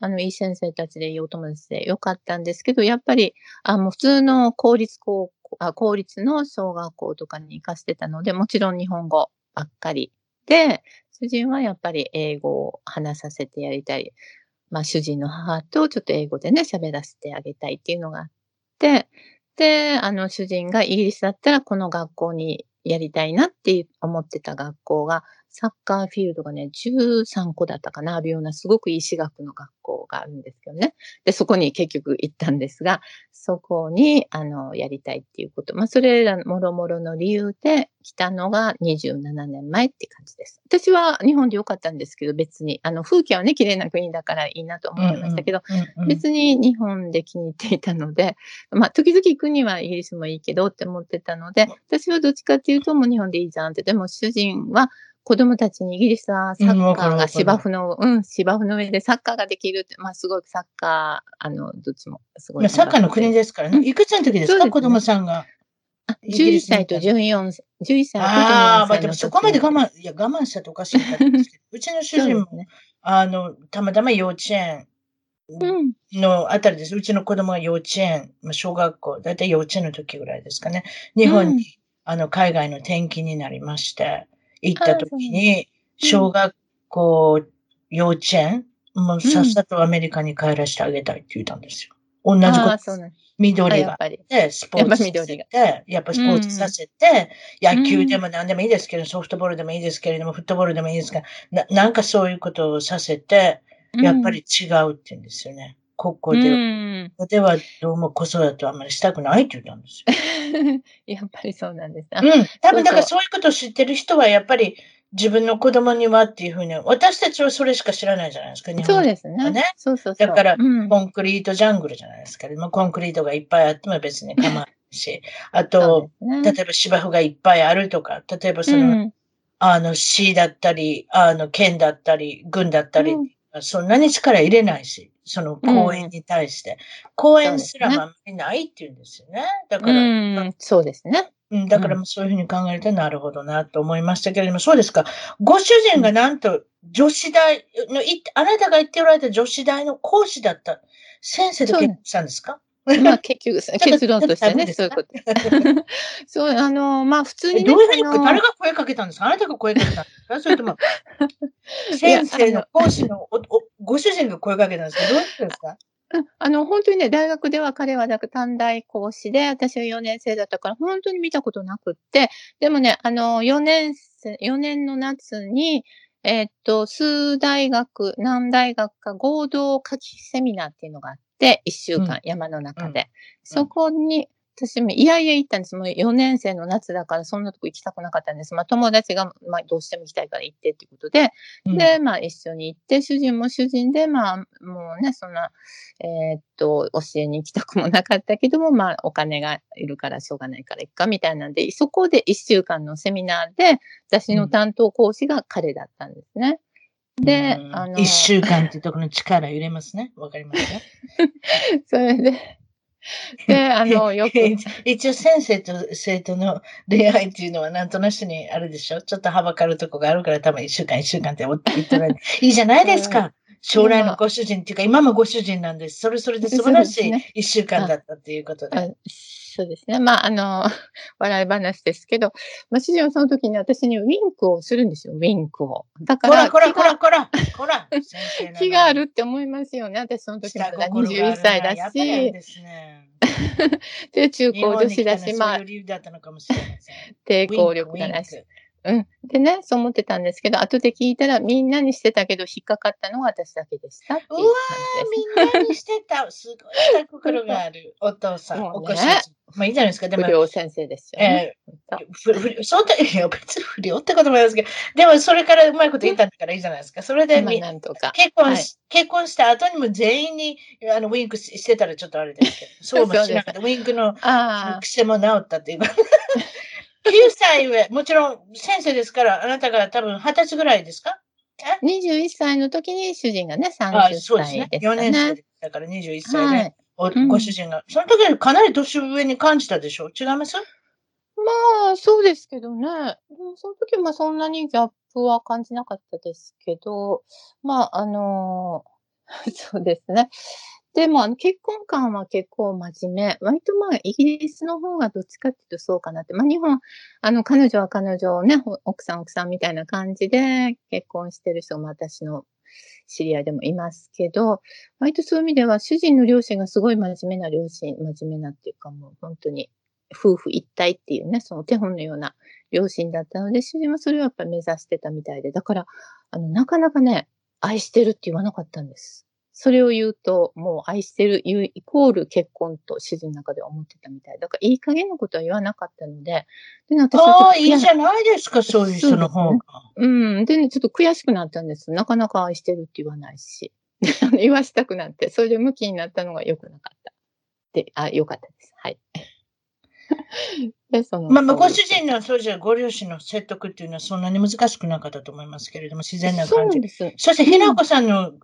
あの、いい先生たちでいいお友達でよかったんですけど、やっぱり、あもう普通の公立高校、あ公立の小学校とかに行かせてたので、もちろん日本語ばっかりで、主人はやっぱり英語を話させてやりたい。まあ主人の母とちょっと英語でね、喋らせてあげたいっていうのがあって、で、あの主人がイギリスだったらこの学校にやりたいなって思ってた学校が、サッカーフィールドがね、13個だったかな、あるようなすごくいい私学の学校があるんですけどね。で、そこに結局行ったんですが、そこに、あの、やりたいっていうこと。まあ、それらもろもろの理由で来たのが27年前って感じです。私は日本でよかったんですけど、別に、あの、風景はね、綺麗な国だからいいなと思ってましたけど、うんうん別に日本で気に入っていたので、まあ、時々行くにはイギリスもいいけどって思ってたので、私はどっちかっていうともう日本でいいじゃんって、でも主人は子供たちにイギリスはサッカーが芝生の、うん、芝生の上でサッカーができるって、まあすごいサッカー、あの、どっちもすごい。まあサッカーの国ですからね。うんいくつの時ですそうです子供さんが。あイギリ11スに行った歳と14歳、11歳と14歳のああ、まあでも時そこまで我慢、いや我慢したとおかしいんですけど、うちの主人も、<laughs> ね。あの、たまたま幼稚園うん。のあたりです。うちの子供が幼稚園、まあ小学校、だいたい幼稚園の時ぐらいですかね。日本に、うんあの、海外の転勤になりまして、行った時に、小学校、幼稚園、もうさっさとアメリカに帰らせてあげたいって言ったんですよ。同じこと緑がやっぱり。で、スポーツさせて、やっぱスポーツさせて、野球でも何でもいいですけど、ソフトボールでもいいですけれども、フットボールでもいいですが、ななんかそういうことをさせて、やっぱり違うって言うんですよね。ここうん、で、うんここではどうも子育てはあんまりしたくないって言ったんですよ。<laughs> やっぱりそうなんです。あうん。多分だからそういうことを知ってる人は、やっぱり自分の子供にはっていうふうに、私たちはそれしか知らないじゃないですか、日本そうですね。ねそうそうそう。だからうん、コンクリートジャングルじゃないですか。まあ、コンクリートがいっぱいあっても別に構わないし、あと、ね例えば芝生がいっぱいあるとか、例えばその、うんあの、市だったり、あの、県だったり、郡だったり、うんそんなに力入れないし、その公園に対して。公園すらまりないって言うんですよね。だから、うん、そうですね。うん、だからそういうふうに考えてなるほどなと思いましたけれども、そうですか。ご主人がなんと女子大の、いあなたが言っておられた女子大の講師だった先生で結婚したんですか？<laughs> まあ結局、結論としてね、そういうこと。<laughs> そう、あの、まあ普通にね、えどういうふうに、あの誰が声かけたんですか？あなたが声かけたんですか？それとも、<laughs> 先生の講師のおおご主人が声かけたんですか？どういうですか？うんあの、本当にね、大学では彼はだから短大講師で、私は4年生だったから、本当に見たことなくって、でもね、あの、4年生、4年の夏に、えーっと、数大学、何大学か合同夏季セミナーっていうのがあって、1週間、うん山の中うんで。そこに、私もいやいや行ったんです。もう4年生の夏だからそんなとこ行きたくなかったんです。まあ友達が、まあどうしても行きたいから行ってっていうことで、で、まあ一緒に行って、主人も主人で、まあもうね、そんな、えーっと、教えに行きたくもなかったけども、まあお金がいるからしょうがないから行くかみたいなんで、そこで一週間のセミナーで、私の担当講師が彼だったんですね。で、うんあの、一週間っていうところに力入れますね。わかりますか <laughs> それで、で、あの、<laughs> よく、一応先生と生徒の恋愛っていうのはなんとなしにあるでしょ？ちょっとはばかるとこがあるから多分一週間一週間って言ってない。<laughs> いいじゃないですか。将来のご主人っていうか今もご主人なんです。それそれで素晴らしい一週間だったっていうことあで。そうですね。まあ、あの、<laughs> 笑い話ですけど、まあ、主人はその時に私にウィンクをするんですよ、ウィンクを。だから、こらこらこらこら気があるって思思いますよね。私その時まだ下心がある21歳だし、ですね。で、中高女子だし、まあ。抵抗力がないし。うん。でね、そう思ってたんですけど、後で聞いたらみんなにしてたけど、引っかかったのは私だけでしたっていううわ感じです。みんなにしてた。<laughs> すごい下心がある。お父さん、ねお子さん。まあいいじゃないですか。でも不、良先生ですよね。えーふふそうだいや、別に不良ってこともないですけど、でもそれからうまいこと言ったんだからいいじゃないですか。それでまあ、みなんとか。結婚はいし、結婚した後にも全員にあのウィンクししてたらちょっとあれですけど、<laughs> そうもしなかった。ウィンクの癖も治ったっていうか。9歳上、もちろん先生ですから、あなたが多分20歳ぐらいですか？21歳の時に主人がね、あ30そうですね。4歳でした年生ね。だから21歳で、はい。ご主人が。その時はかなり年上に感じたでしょ？違います？まあ、そうですけどね。うんその時はそんなにギャップは感じなかったですけど、まあ、あのー <laughs> そうですね。でも、あの、結婚観は結構真面目。割とまあ、イギリスの方がどっちかっていうとそうかなって。まあ、日本、あの、彼女は彼女をね、奥さん奥さんみたいな感じで結婚してる人も私の知り合いでもいますけど、割とそういう意味では主人の両親がすごい真面目な両親、真面目なっていうかもう本当に夫婦一体っていうね、その手本のような両親だったので、主人はそれをやっぱり目指してたみたいで、だから、あの、なかなかね、愛してるって言わなかったんです。それを言うと、もう愛してるイコール結婚と主人の中では思ってたみたい。だからいい加減なことは言わなかったので、でね、私はああ、いいじゃないですか、そういう人の方が。うん。でね、ちょっと悔しくなったんです。なかなか愛してるって言わないし。<laughs> 言わしたくなって、それで向きになったのが良くなかった。で、あ、良かったです。はい。<laughs> で、その。まあ、まあご主人の、そうじゃ、ご両親の説得っていうのはそんなに難しくなかったと思いますけれども、自然な感じ。そうです。そして、ひなこさんの、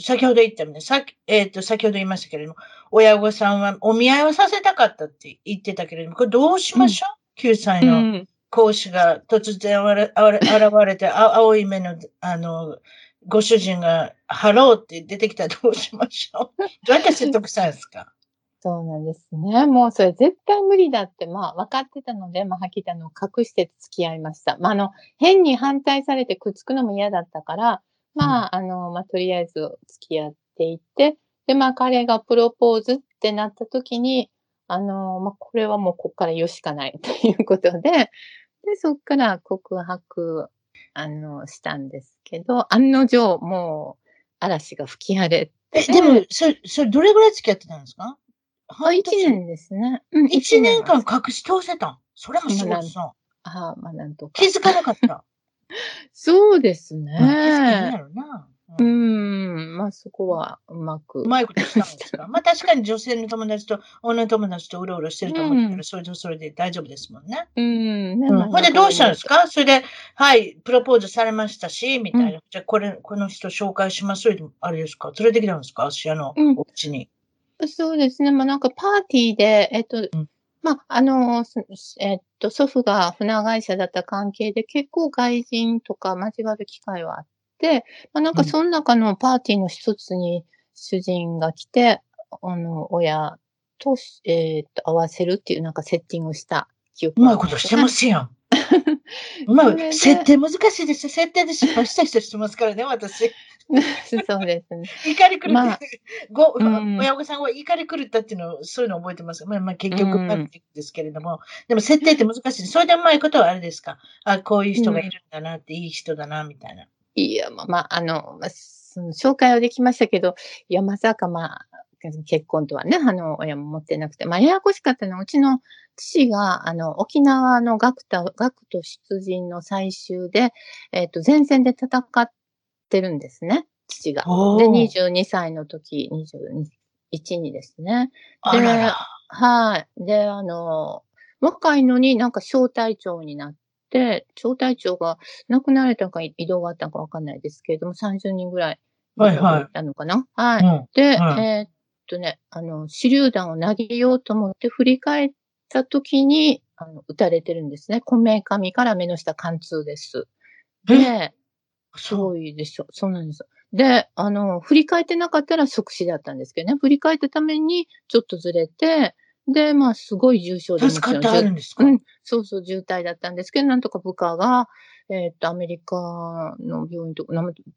先ほど言ったように、さっき、えっ、と、先ほど言いましたけれども、親御さんはお見合いをさせたかったって言ってたけれども、これどうしましょう、?9 歳うのん。講師が突然現れ現れて、あ青い目の、あの、ご主人が、ハローって出てきたらどうしましょう？<laughs> どうやって説得したんですか？そうなんですね。もうそれ絶対無理だって、まあ分かってたので、まあ、はきたのを隠して付き合いました。まあ、あの、変に反対されてくっつくのも嫌だったから、まあ、あの、まあ、とりあえず付き合っていって、で、まあ、彼がプロポーズってなった時に、あの、まあ、これはもうここから言うしかない <laughs> ということで、で、そっから告白、あの、したんですけど、案の定、もう、嵐が吹き荒れえ、でも、それ、それどれぐらい付き合ってたんですか？あ、一年ですね。うん、一年間隠し通せたん？それもすごいさ。ああ、まあなんとか。気づかなかった。<laughs> そうですね。ううんん、まあそこはうまく。うまいことしたんですか <laughs> まあ確かに女性の友達と女の友達とうろうろしてると思ったら、うんそれでそれで大丈夫ですもんね。うん、ねうん、まあほんでどうしたんですか？それで、はい、プロポーズされましたし、みたいな。じゃあこれ、この人紹介します？よ。あれですか連れてきたんですか？芦屋のうんお家に。そうですね。まあなんかパーティーで、えっと、んまあ、あの、すえっと、祖父が船会社だった関係で結構外人とか交わる機会はあって、まあ、なんかその中のパーティーの一つに主人が来て、あの、親と、えっと、合わせるっていうなんかセッティングをした記憶うまいことしてますやん。う <laughs> まい。それで設定難しいですよ。設定で失敗した人してますからね、私。<laughs> そうですね。怒り狂まあって、ご、うん親御さんは怒り狂ったっていうのを、そういうのを覚えてます。まあ、まあ、結局、うんうまくいくんですけれども、でも設定って難しい。それでうまいことはあれですか。あ、こういう人がいるんだなって、いい人だな、みたいな。いや、まあ、まあ、あの、まあ、その紹介はできましたけど、いや、まさかまあ、結婚とはね、あの、親も持ってなくて、まあ、ややこしかったのは、うちの父が、あの、沖縄の学徒、学徒出陣の最終で、えっ、と、前線で戦ってるんですね、父が。で、おー22歳の時、21にですね。あらら。はい。で、あの、若いのになんか小隊長になって、小隊長が亡くなられたのか移動があったのかわかんないですけれども、30人ぐらい。はいはいいたのかなはい。うんで、はいえーっとね、あの、手榴弾を投げようと思って振り返った時に、あの、撃たれてるんですね。こめかみから目の下貫通です。で、すそう。ごいでしょ。そうなんですよ。で、あの、振り返ってなかったら即死だったんですけどね。振り返ったためにちょっとずれて、で、まあ、すごい重傷でも助かってあるんですか、うん、そうそう、渋滞だったんですけど、なんとか部下が、えーっと、アメリカの病院と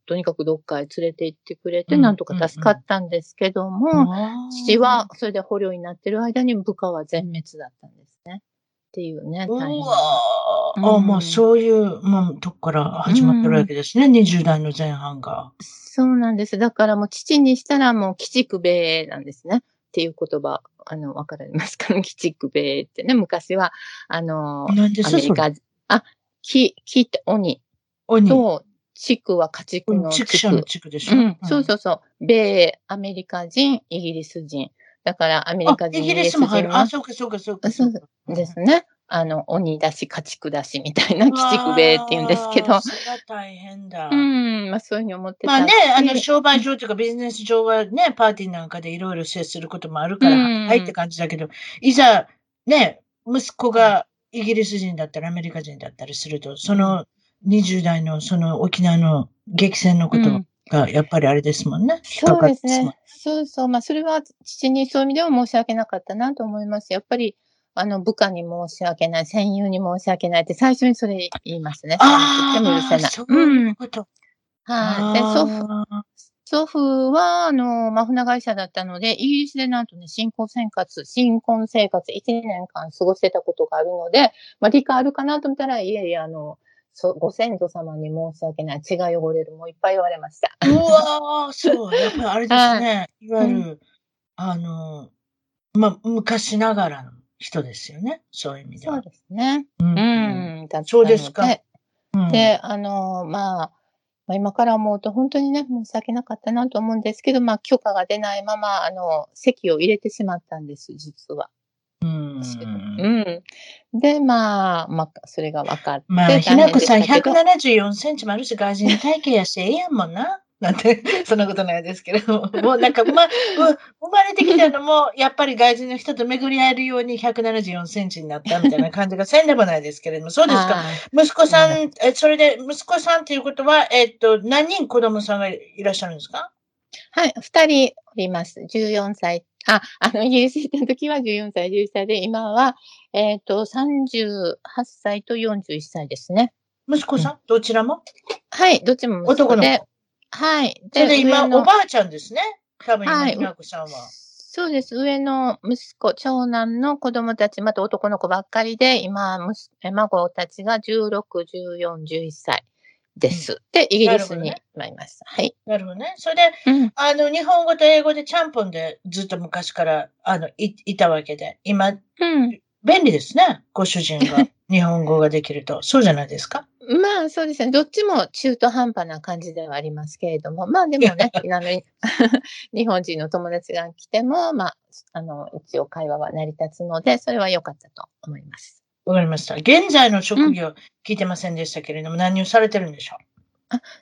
とにかくどっかへ連れて行ってくれて、うんなんとか助かったんですけども、あー父は、それで捕虜になってる間に部下は全滅だったんですね。っていうね、うわーあ、うんまあ、そういう、まあ、とこから始まってるわけですね。20代の前半が。そうなんです。だからもう父にしたらもう鬼畜米なんですね。っていう言葉、あの、わかりますか？ね鬼畜米ってね、昔は、あの、アメリカ、あ、き、きって鬼鬼。と、畜は家畜うんの畜生の畜。畜でしょ。うん、そうそうそう。米、アメリカ人、イギリス人。だからアメリカあ、人、イギリスも入る。あ、そうか、そうか、そうか。そうかですね。あの、鬼だし、家畜だし、みたいな、鬼畜米って言うんですけど。それは大変だ。うん、まあそういうふうに思ってたまあねし、あの、商売上というかビジネス上はね、パーティーなんかでいろいろ接することもあるから、うんはいって感じだけど、いざ、ね、息子がイギリス人だったりアメリカ人だったりすると、その20代のその沖縄の激戦のことうんがやっぱりあれですもんね。そうですね。そうそう。まあ、それは父にそういう意味では申し訳なかったなと思います。やっぱり、あの、部下に申し訳ない、戦友に申し訳ないって最初にそれ言いますね。あとっても許せあ、ない。そういうこと。はい。で、祖父、祖父は、あの、まあ、船会社だったので、イギリスでなんとね、新婚生活、新婚生活1年間過ごしてたことがあるので、まあ、理解あるかなと思ったら、いえいえ、あの、そご先祖様に申し訳ない、血が汚れる、もういっぱい言われました。うわー、そう、やっぱりあれですね。いわゆうる、あの、まあ、昔ながらの人ですよね。そういう意味ではそう。ですね。うんうん。そうですかで、あの、まあ、まあ、今から思うと本当にね、申し訳なかったなと思うんですけど、まあ、許可が出ないまま、あの、席を入れてしまったんです、実は。うんうん。で、まあ、まあ、それが分かって。まあ、ひなこさんでしたけど174センチもあるし、外人体型やし、ええやんもんな。なんて、<laughs> そんなことないですけど、もうなんか、ま生まれてきたのも、やっぱり外人の人と巡り合えるように174センチになったみたいな感じがせんでもないですけれども、<laughs> そうですか？あ息子さん、え、それで、息子さんっていうことは、えっと、何人子供さんがいらっしゃるんですか？ーはい、二人おります。14歳。あ、あの、イギリス行った時は14歳、11歳で、今は、えっ、と、38歳と41歳ですね。息子さん、どちらも？はい、どっちも息子で男の子。。はい。それで今、おばあちゃんですね。多分今、はいひなこさんは。そうです。上の息子、長男の子供たち、また男の子ばっかりで、今、孫たちが16、14、11歳です。で、イギリスに参りました。はい。なるほどね。それで、うん。あの、日本語と英語でちゃんぽんでずっと昔から、あの、い、いたわけで、今、うん。便利ですね。ご主人が <laughs> 日本語ができると。そうじゃないですか？まあ、そうですね。どっちも中途半端な感じではありますけれども、まあでもね、あの <laughs> 日本人の友達が来ても、まあ、あの、一応会話は成り立つので、それは良かったと思います。わかりました。現在の職業、聞いてませんでしたけれども、何をされてるんでしょ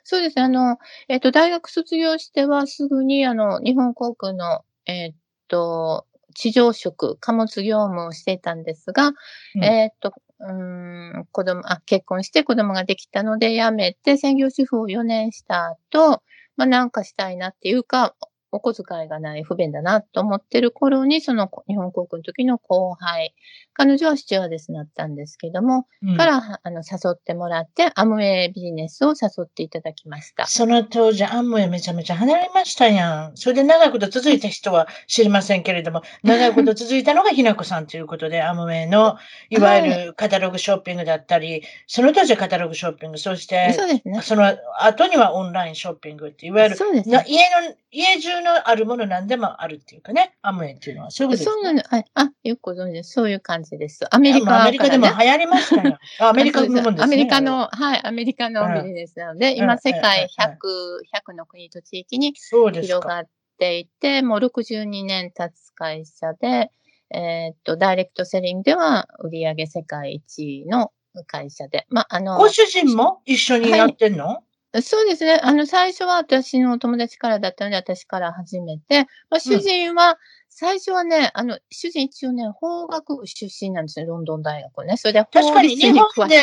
そうですね。あの、えっ、と、大学卒業してはすぐに、あの、日本航空の、えっ、と、地上職、貨物業務をしていたんですが、うん。えっと、うーん、子供、あ、結婚して子供ができたので辞めて、専業主婦を4年した後、まあなんかしたいなっていうか、お小遣いがない不便だなと思ってる頃に、その日本航空の時の後輩、彼女はスチュワーデスになったんですけども、うんからあの誘ってもらって、アムウェイビジネスを誘っていただきました。その当時、アンムウェイめちゃめちゃ離れましたやん。それで長いこと続いた人は知りませんけれども、<laughs> 長いこと続いたのがひなこさんということで、アムウェイの、いわゆるカタログショッピングだったり、その当時はカタログショッピング、そして、そうですね。その後にはオンラインショッピングって、いわゆる、そうですね。な家の、家中のあるもの何でもあるっていうかね、アムウェイっていうのは。そういうことですそうなの。はい。あ、よくご存知です。そういう感じです。アメリカね。アメリカでも流行りましたよ。あ <laughs> アメリカのもんですね。アメリカの、はい、アメリカのうんビジネスなので、うん今世界うん100、100の国と地域に。広がっていて、もう62年経つ会社で、えーっと、ダイレクトセリングでは売上世界1位の会社で、まあ、あの、ご主人も一緒にやってんの、そうですね。あの、最初は私のお友達からだったので、私から始めて、まあ、主人は、最初はね、あの、主人一応ね、法学部出身なんですよ、ロンドン大学ね。それで確かに日本で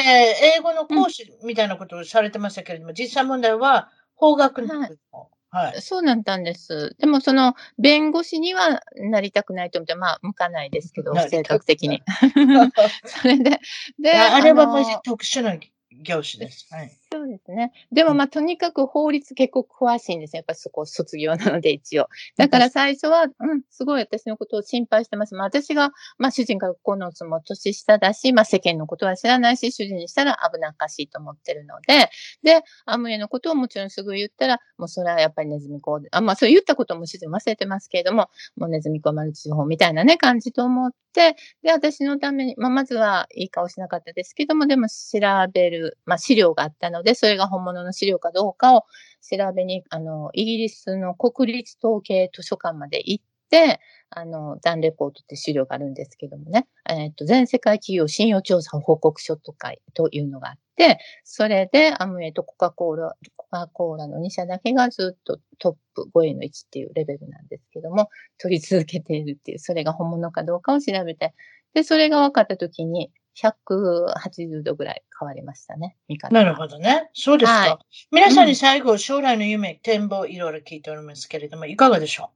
英語の講師みたいなことをされてましたけれども、実際問題は法学のはいはい。そうなんだんです。でも、その、弁護士にはなりたくないと思って、まあ、向かないですけど、性格的に。<laughs> それで、で、あれはもうの特殊な業種です。はい。そうですね。でもまあ、とにかく法律結構詳しいんですよ。やっぱりそこ卒業なので一応。だから最初は、うん、すごい私のことを心配してます。まあ私が、まあ主人がこのつも年下だし、まあ世間のことは知らないし、主人にしたら危なっかしいと思ってるので、で、アムウェイのことをもちろんすぐ言ったら、もうそれはやっぱりネズミ講で、あ、まあそう言ったことも主人忘れてますけれども、もうネズミ講マルチ情報みたいなね、感じと思って、で、私のために、まあまずはいい顔しなかったですけども、でも調べる、まあ資料があったので、それが本物の資料かどうかを調べに、あの、イギリスの国立統計図書館まで行って、あの、ダンレポートって資料があるんですけどもね、えっ、と、全世界企業信用調査報告書とかというのがあって、それでアムウェイとコカ・コーラ、コカ・コーラの2社だけがずっとトップ5位の1っていうレベルなんですけども、取り続けているっていう、それが本物かどうかを調べて、で、それが分かったときに、180度ぐらい変わりましたね、見方が。なるほどね。そうですか。はい皆さんに最後、将来の夢、展望、いろいろ聞いておりますけれども、いかがでしょ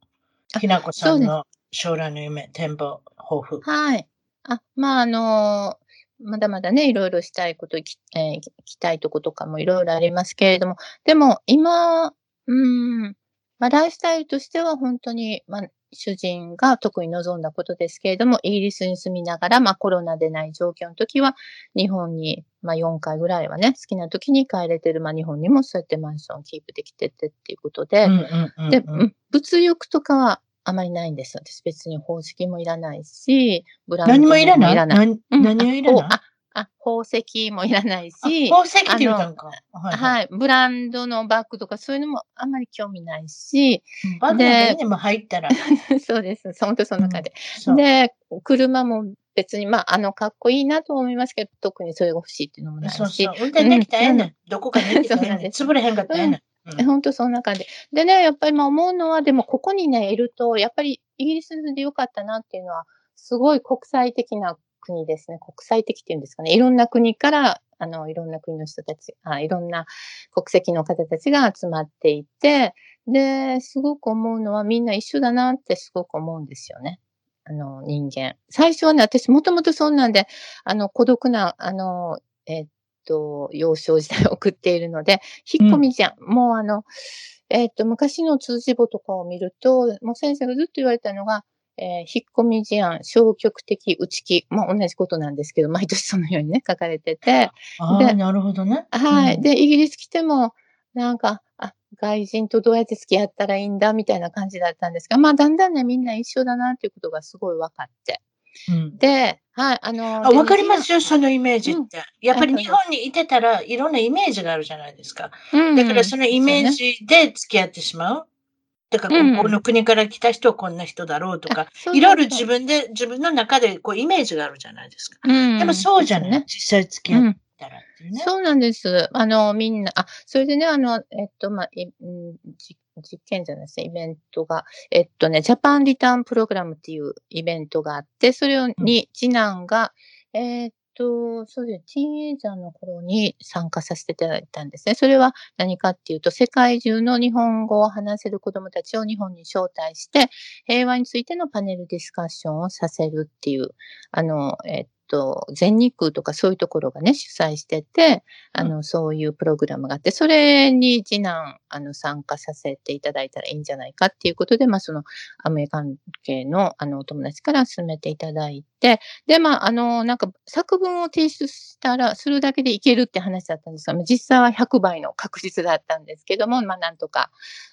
う？あひなこさんの将来の夢、展望、抱負。はい。あ、まあ、あのまだまだね、いろいろしたいこと、きえー行きたいとことかもいろいろありますけれども、でも今、うーん、まあ、ライフスタイルとしては本当に、まあ、主人が特に望んだことですけれども、イギリスに住みながら、まあ、コロナでない状況の時は、日本に、まあ、4回ぐらいはね、好きな時に帰れてる、まあ、日本にもそうやってマンションをキープできててっていうことで、うんうんうんで、物欲とかはあまりないんです。私別に宝石もいらないし、ブランド何もいらないいらない？何うん何をいらない？あ、あ、宝石もいらないあし、宝石って言うたんか。はいはい。はい、ブランドのバッグとかそういうのもあんまり興味ないし、バッグでにも入ったら。<laughs> そうです。本当そんな感じ。そうで、車も別に、まあ、あの、かっこいいなと思いますけど、特にそれが欲しいっていうのもないしそうそう。、運転できたらええねうんん。どこかにできたらええねん。<laughs> 潰れへんかったらええねん。うん本当そんな感じ。でね、やっぱりまあ思うのは、でもここにね、いると、やっぱりイギリスでよかったなっていうのは、すごい国際的な国ですね。国際的っていうんですかね。いろんな国から、あの、いろんな国の人たち、あいろんな国籍の方たちが集まっていて、で、すごく思うのはみんな一緒だなってすごく思うんですよね。あの、人間。最初はね、私もともとそんなんで、あの、孤独な、あの、えっと、幼少時代を送っているので、引っ込みじゃん。もうあの、えっと、昔の通知簿とかを見ると、もう先生がずっと言われたのが、えー引っ込み思案、消極的、内気。まあ同じことなんですけど、<laughs> 毎年そのようにね、書かれてて。ああ、でなるほどね。はい。うんで、イギリス来ても、なんか、あ、外人とどうやって付き合ったらいいんだ、みたいな感じだったんですが、まあだんだんね、みんな一緒だなっていうことがすごい分かって。うんで、はい、あの、わかりますよ、そのイメージって。やっぱりあ日本にいてたらいろんなイメージがあるじゃないですか。うんだからそのイメージで付き合ってしまう。だからうん。ここの国から来た人はこんな人だろうとか、いろいろ自分で、自分の中でこうイメージがあるじゃないですか。うん。でもそうじゃない、ね。実際付き合ったらね。そうなんです。あの、みんな、あ、それでね、あの、えっと、まあ、い実験じゃないですね、イベントが、えっとね、ジャパンリターンプログラムっていうイベントがあって、それに次男が、うん、えー、っと、そうです。ティーンエイジャーの頃に参加させていただいたんですね。それは何かっていうと、世界中の日本語を話せる子供たちを日本に招待して、平和についてのパネルディスカッションをさせるっていう、あの、えっと、全日空とかそういうところがね、主催してて、あの、そういうプログラムがあって、それに次男、あの、参加させていただいたらいいんじゃないかっていうことで、まあ、その、アメリカ関係の、あの、お友達から進めていただいて、で、まあ、あの、なんか、作文を提出したら、するだけでいけるって話だったんですが、実際は100倍の確実だったんですけども、まあ、なんとか、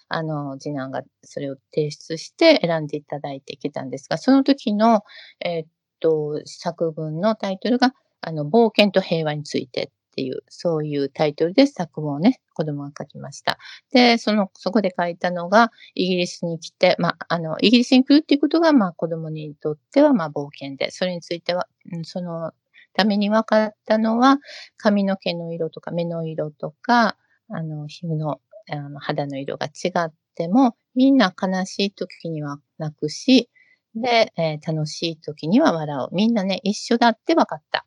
あの、次男がそれを提出して選んでいただいていけたんですが、その時の、えー、と、作文のタイトルが、あの、冒険と平和についてっていう、そういうタイトルで作文をね、子供が書きました。で、その、そこで書いたのが、イギリスに来て、まあ、の、イギリスに来るっていうことが、まあ、子供にとっては、まあ、冒険で、それについては、そのために分かったのは、髪の毛の色とか目の色とか、あの、皮膚のあの肌の色が違っても、みんな悲しい時には泣くし、で、えー、楽しい時には笑う。みんなね、一緒だって分かった。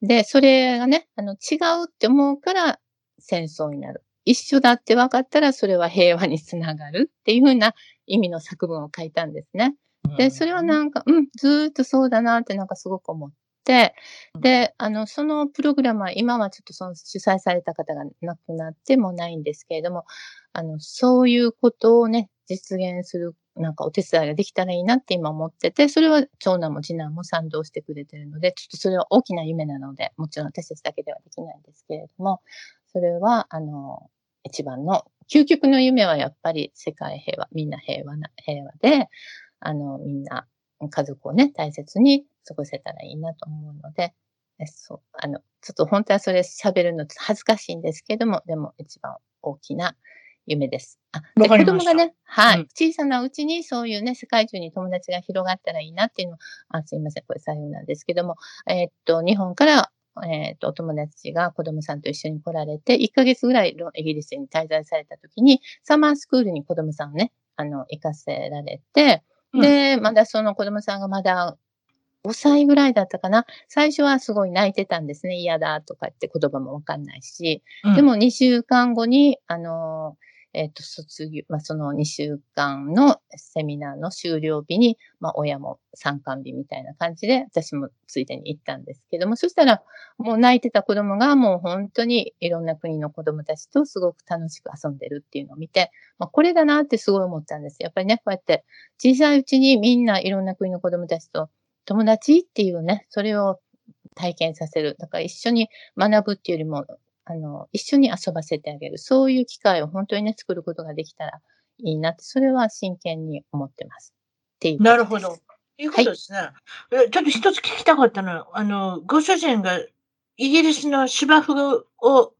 で、それがね、あの、違うって思うから戦争になる。一緒だって分かったらそれは平和につながるっていうふうな意味の作文を書いたんですね。で、それはなんか、うん、ずーっとそうだなってなんかすごく思って、で、あの、そのプログラムは今はちょっとその主催された方が亡くなってもないんですけれども、あの、そういうことをね、実現するなんかお手伝いができたらいいなって今思ってて、それは長男も次男も賛同してくれてるので、ちょっとそれは大きな夢なので、もちろん私たちだけではできないんですけれども、それは、あの、一番の、究極の夢はやっぱり世界平和、みんな平和な、平和で、あの、みんな家族をね、大切に過ごせたらいいなと思うので、そう、あの、ちょっと本当はそれ喋るの恥ずかしいんですけども、でも一番大きな夢です。あ、で子供がね、はい、うん、小さなうちにそういうね、世界中に友達が広がったらいいなっていうのあ、すいません、これ最後なんですけども、えー、っと、日本から、えー、っと、お友達が子供さんと一緒に来られて、1ヶ月ぐらいイギリスに滞在された時に、サマースクールに子供さんをね、あの、行かせられて、で、まだその子供さんがまだ5歳ぐらいだったかな。最初はすごい泣いてたんですね。嫌だとかって言葉もわかんないし。うん、でも2週間後に、あのーえっ、ー、と、卒業、まあ、その2週間のセミナーの終了日に、まあ、親も参観日みたいな感じで、私もついでに行ったんですけども、そしたら、もう泣いてた子供がもう本当にいろんな国の子供たちとすごく楽しく遊んでるっていうのを見て、まあ、これだなってすごい思ったんです。やっぱりね、こうやって小さいうちにみんないろんな国の子供たちと友達っていうね、それを体験させる。だから一緒に学ぶっていうよりも、あの、一緒に遊ばせてあげる。そういう機会を本当にね、作ることができたらいいなって、それは真剣に思ってます。っていう。なるほど。いうことですね。はい、ちょっと一つ聞きたかったのは、あの、ご主人がイギリスの芝生を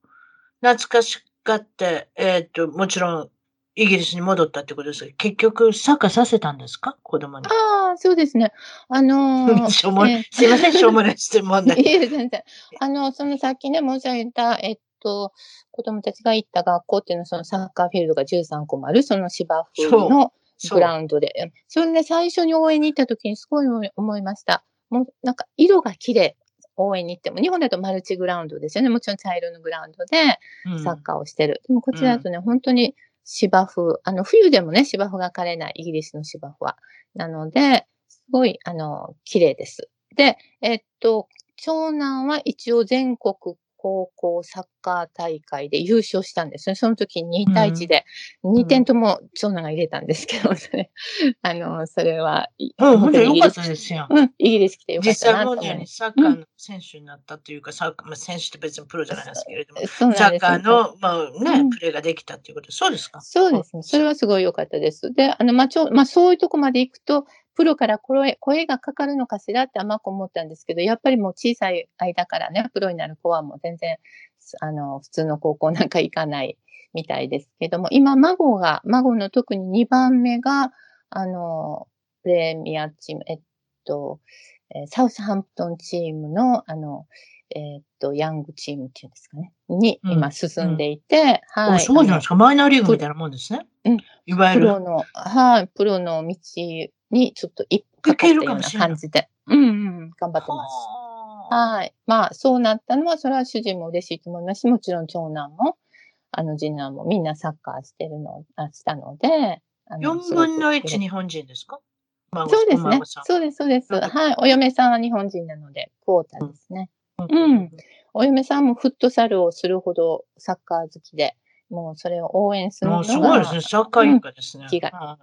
懐かしがって、えっ、ー、と、もちろんイギリスに戻ったってことですが、結局、サッカーさせたんですか？子供に。ああ、そうですね。あのー、<laughs> しょうも、えー、すいません、しょうもない質問で。<laughs> いえ、全然。あの、そのさっきね、申し上げた、えっと、子供たちが行った学校っていうのは、そのサッカーフィールドが13個もある、その芝生のグラウンドで。それで最初に応援に行った時にすごい思いました。もう、なんか、色が綺麗。応援に行っても、日本だとマルチグラウンドですよね。もちろん茶色のグラウンドでサッカーをしてる。うん、でもこちらだとね、うん、本当に芝生、あの、冬でもね、芝生が枯れない、イギリスの芝生は。なので、すごい、あの、綺麗です。で、えっと、長男は一応全国高校サッカー大会で優勝したんですね。その時2対1で、2点とも長男が入れたんですけど、それ、<laughs> あの、それは、うん、本当に良かったですよ。うん、イギリス来てよかったなと思実際にサッカーの選手になったというか、サッカー、まあ、選手って別にプロじゃないですけれども、サッカーの、まあね、プレーができたということで、そうですか？そうですね。それはすごい良かったです。で、あの、まあ、ちょ、まあ、そういうとこまで行くと、プロから声声がかかるのかしらって甘く思ったんですけど、やっぱりもう小さい間からね、プロになる子はもう全然、あの、普通の高校なんか行かないみたいですけども、今、孫が、孫の特に2番目が、あの、プレミアチーム、えっと、サウスハンプトンチームの、あの、えっと、ヤングチームっていうんですかね、にうん今進んでいて、はい。あそうなんですか。マイナーリーグみたいなもんですね。うんいわゆる。プロの、はい、プロの道にちょっと一歩かかったような感じで、うんうん、頑張ってます。はい。まあ、そうなったのは、それは主人も嬉しいと思いますし、もちろん長男も、あの、次男もみんなサッカーしてるの、あしたので、あの4分の1すごく日本人ですか？孫そうですね。そうです、そうです。はい。お嫁さんは日本人なので、クォーターですね。うんお嫁さんもフットサルをするほどサッカー好きで、もうそれを応援するのが。もうすごいですね。サッカー一家ですね。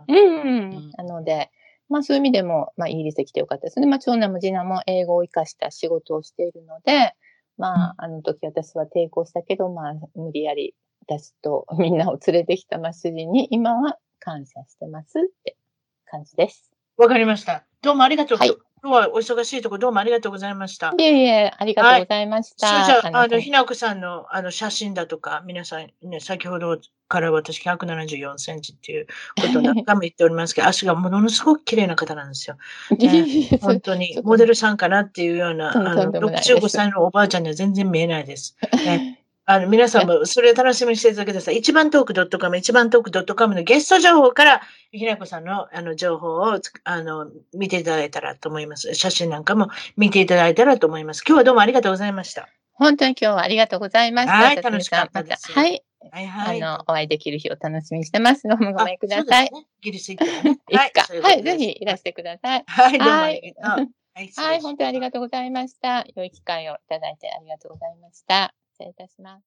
うんうんうんなので、まあそういう意味でも、まあイギリスで来てよかったですね。まあ長男も次男も英語を活かした仕事をしているので、まああの時私は抵抗したけど、まあ無理やり私とみんなを連れてきたまあ主人に今は感謝してますって感じです。わかりました。どうもありがとう。はい今日はお忙しいところどうもありがとうございました。いえいえ、ありがとうございました。それじゃあ、あの、のひなこさんのあの写真だとか、皆さんね、先ほどから私174センチっていうことを何回も言っておりますけど、<laughs> 足がものすごく綺麗な方なんですよ。いえいえそ本当にモデルさんかなっていうような、あの、とんでもないです65歳のおばあちゃんには全然見えないです。ね <laughs> あの、皆さんもそれを楽しみにしていただけたら、一番トーク .com、一番トーク .com のゲスト情報から、ひなこさんのあの情報をつあの見ていただいたらと思います。写真なんかも見ていただいたらと思います。今日はどうもありがとうござイました。本当に今日はありがとうございました。はい楽しかったですまたはい。はいはい。あの、お会いできる日を楽しみにしてます。どうもごめんください。ね。イギリス行っね。<laughs> いつか。はい、ぜひいらしてください。はい、どうもあはいりがとう。はい、はい、本当にあり。がとうございました。良い機会をいただいてありがとうございました。失礼いたします。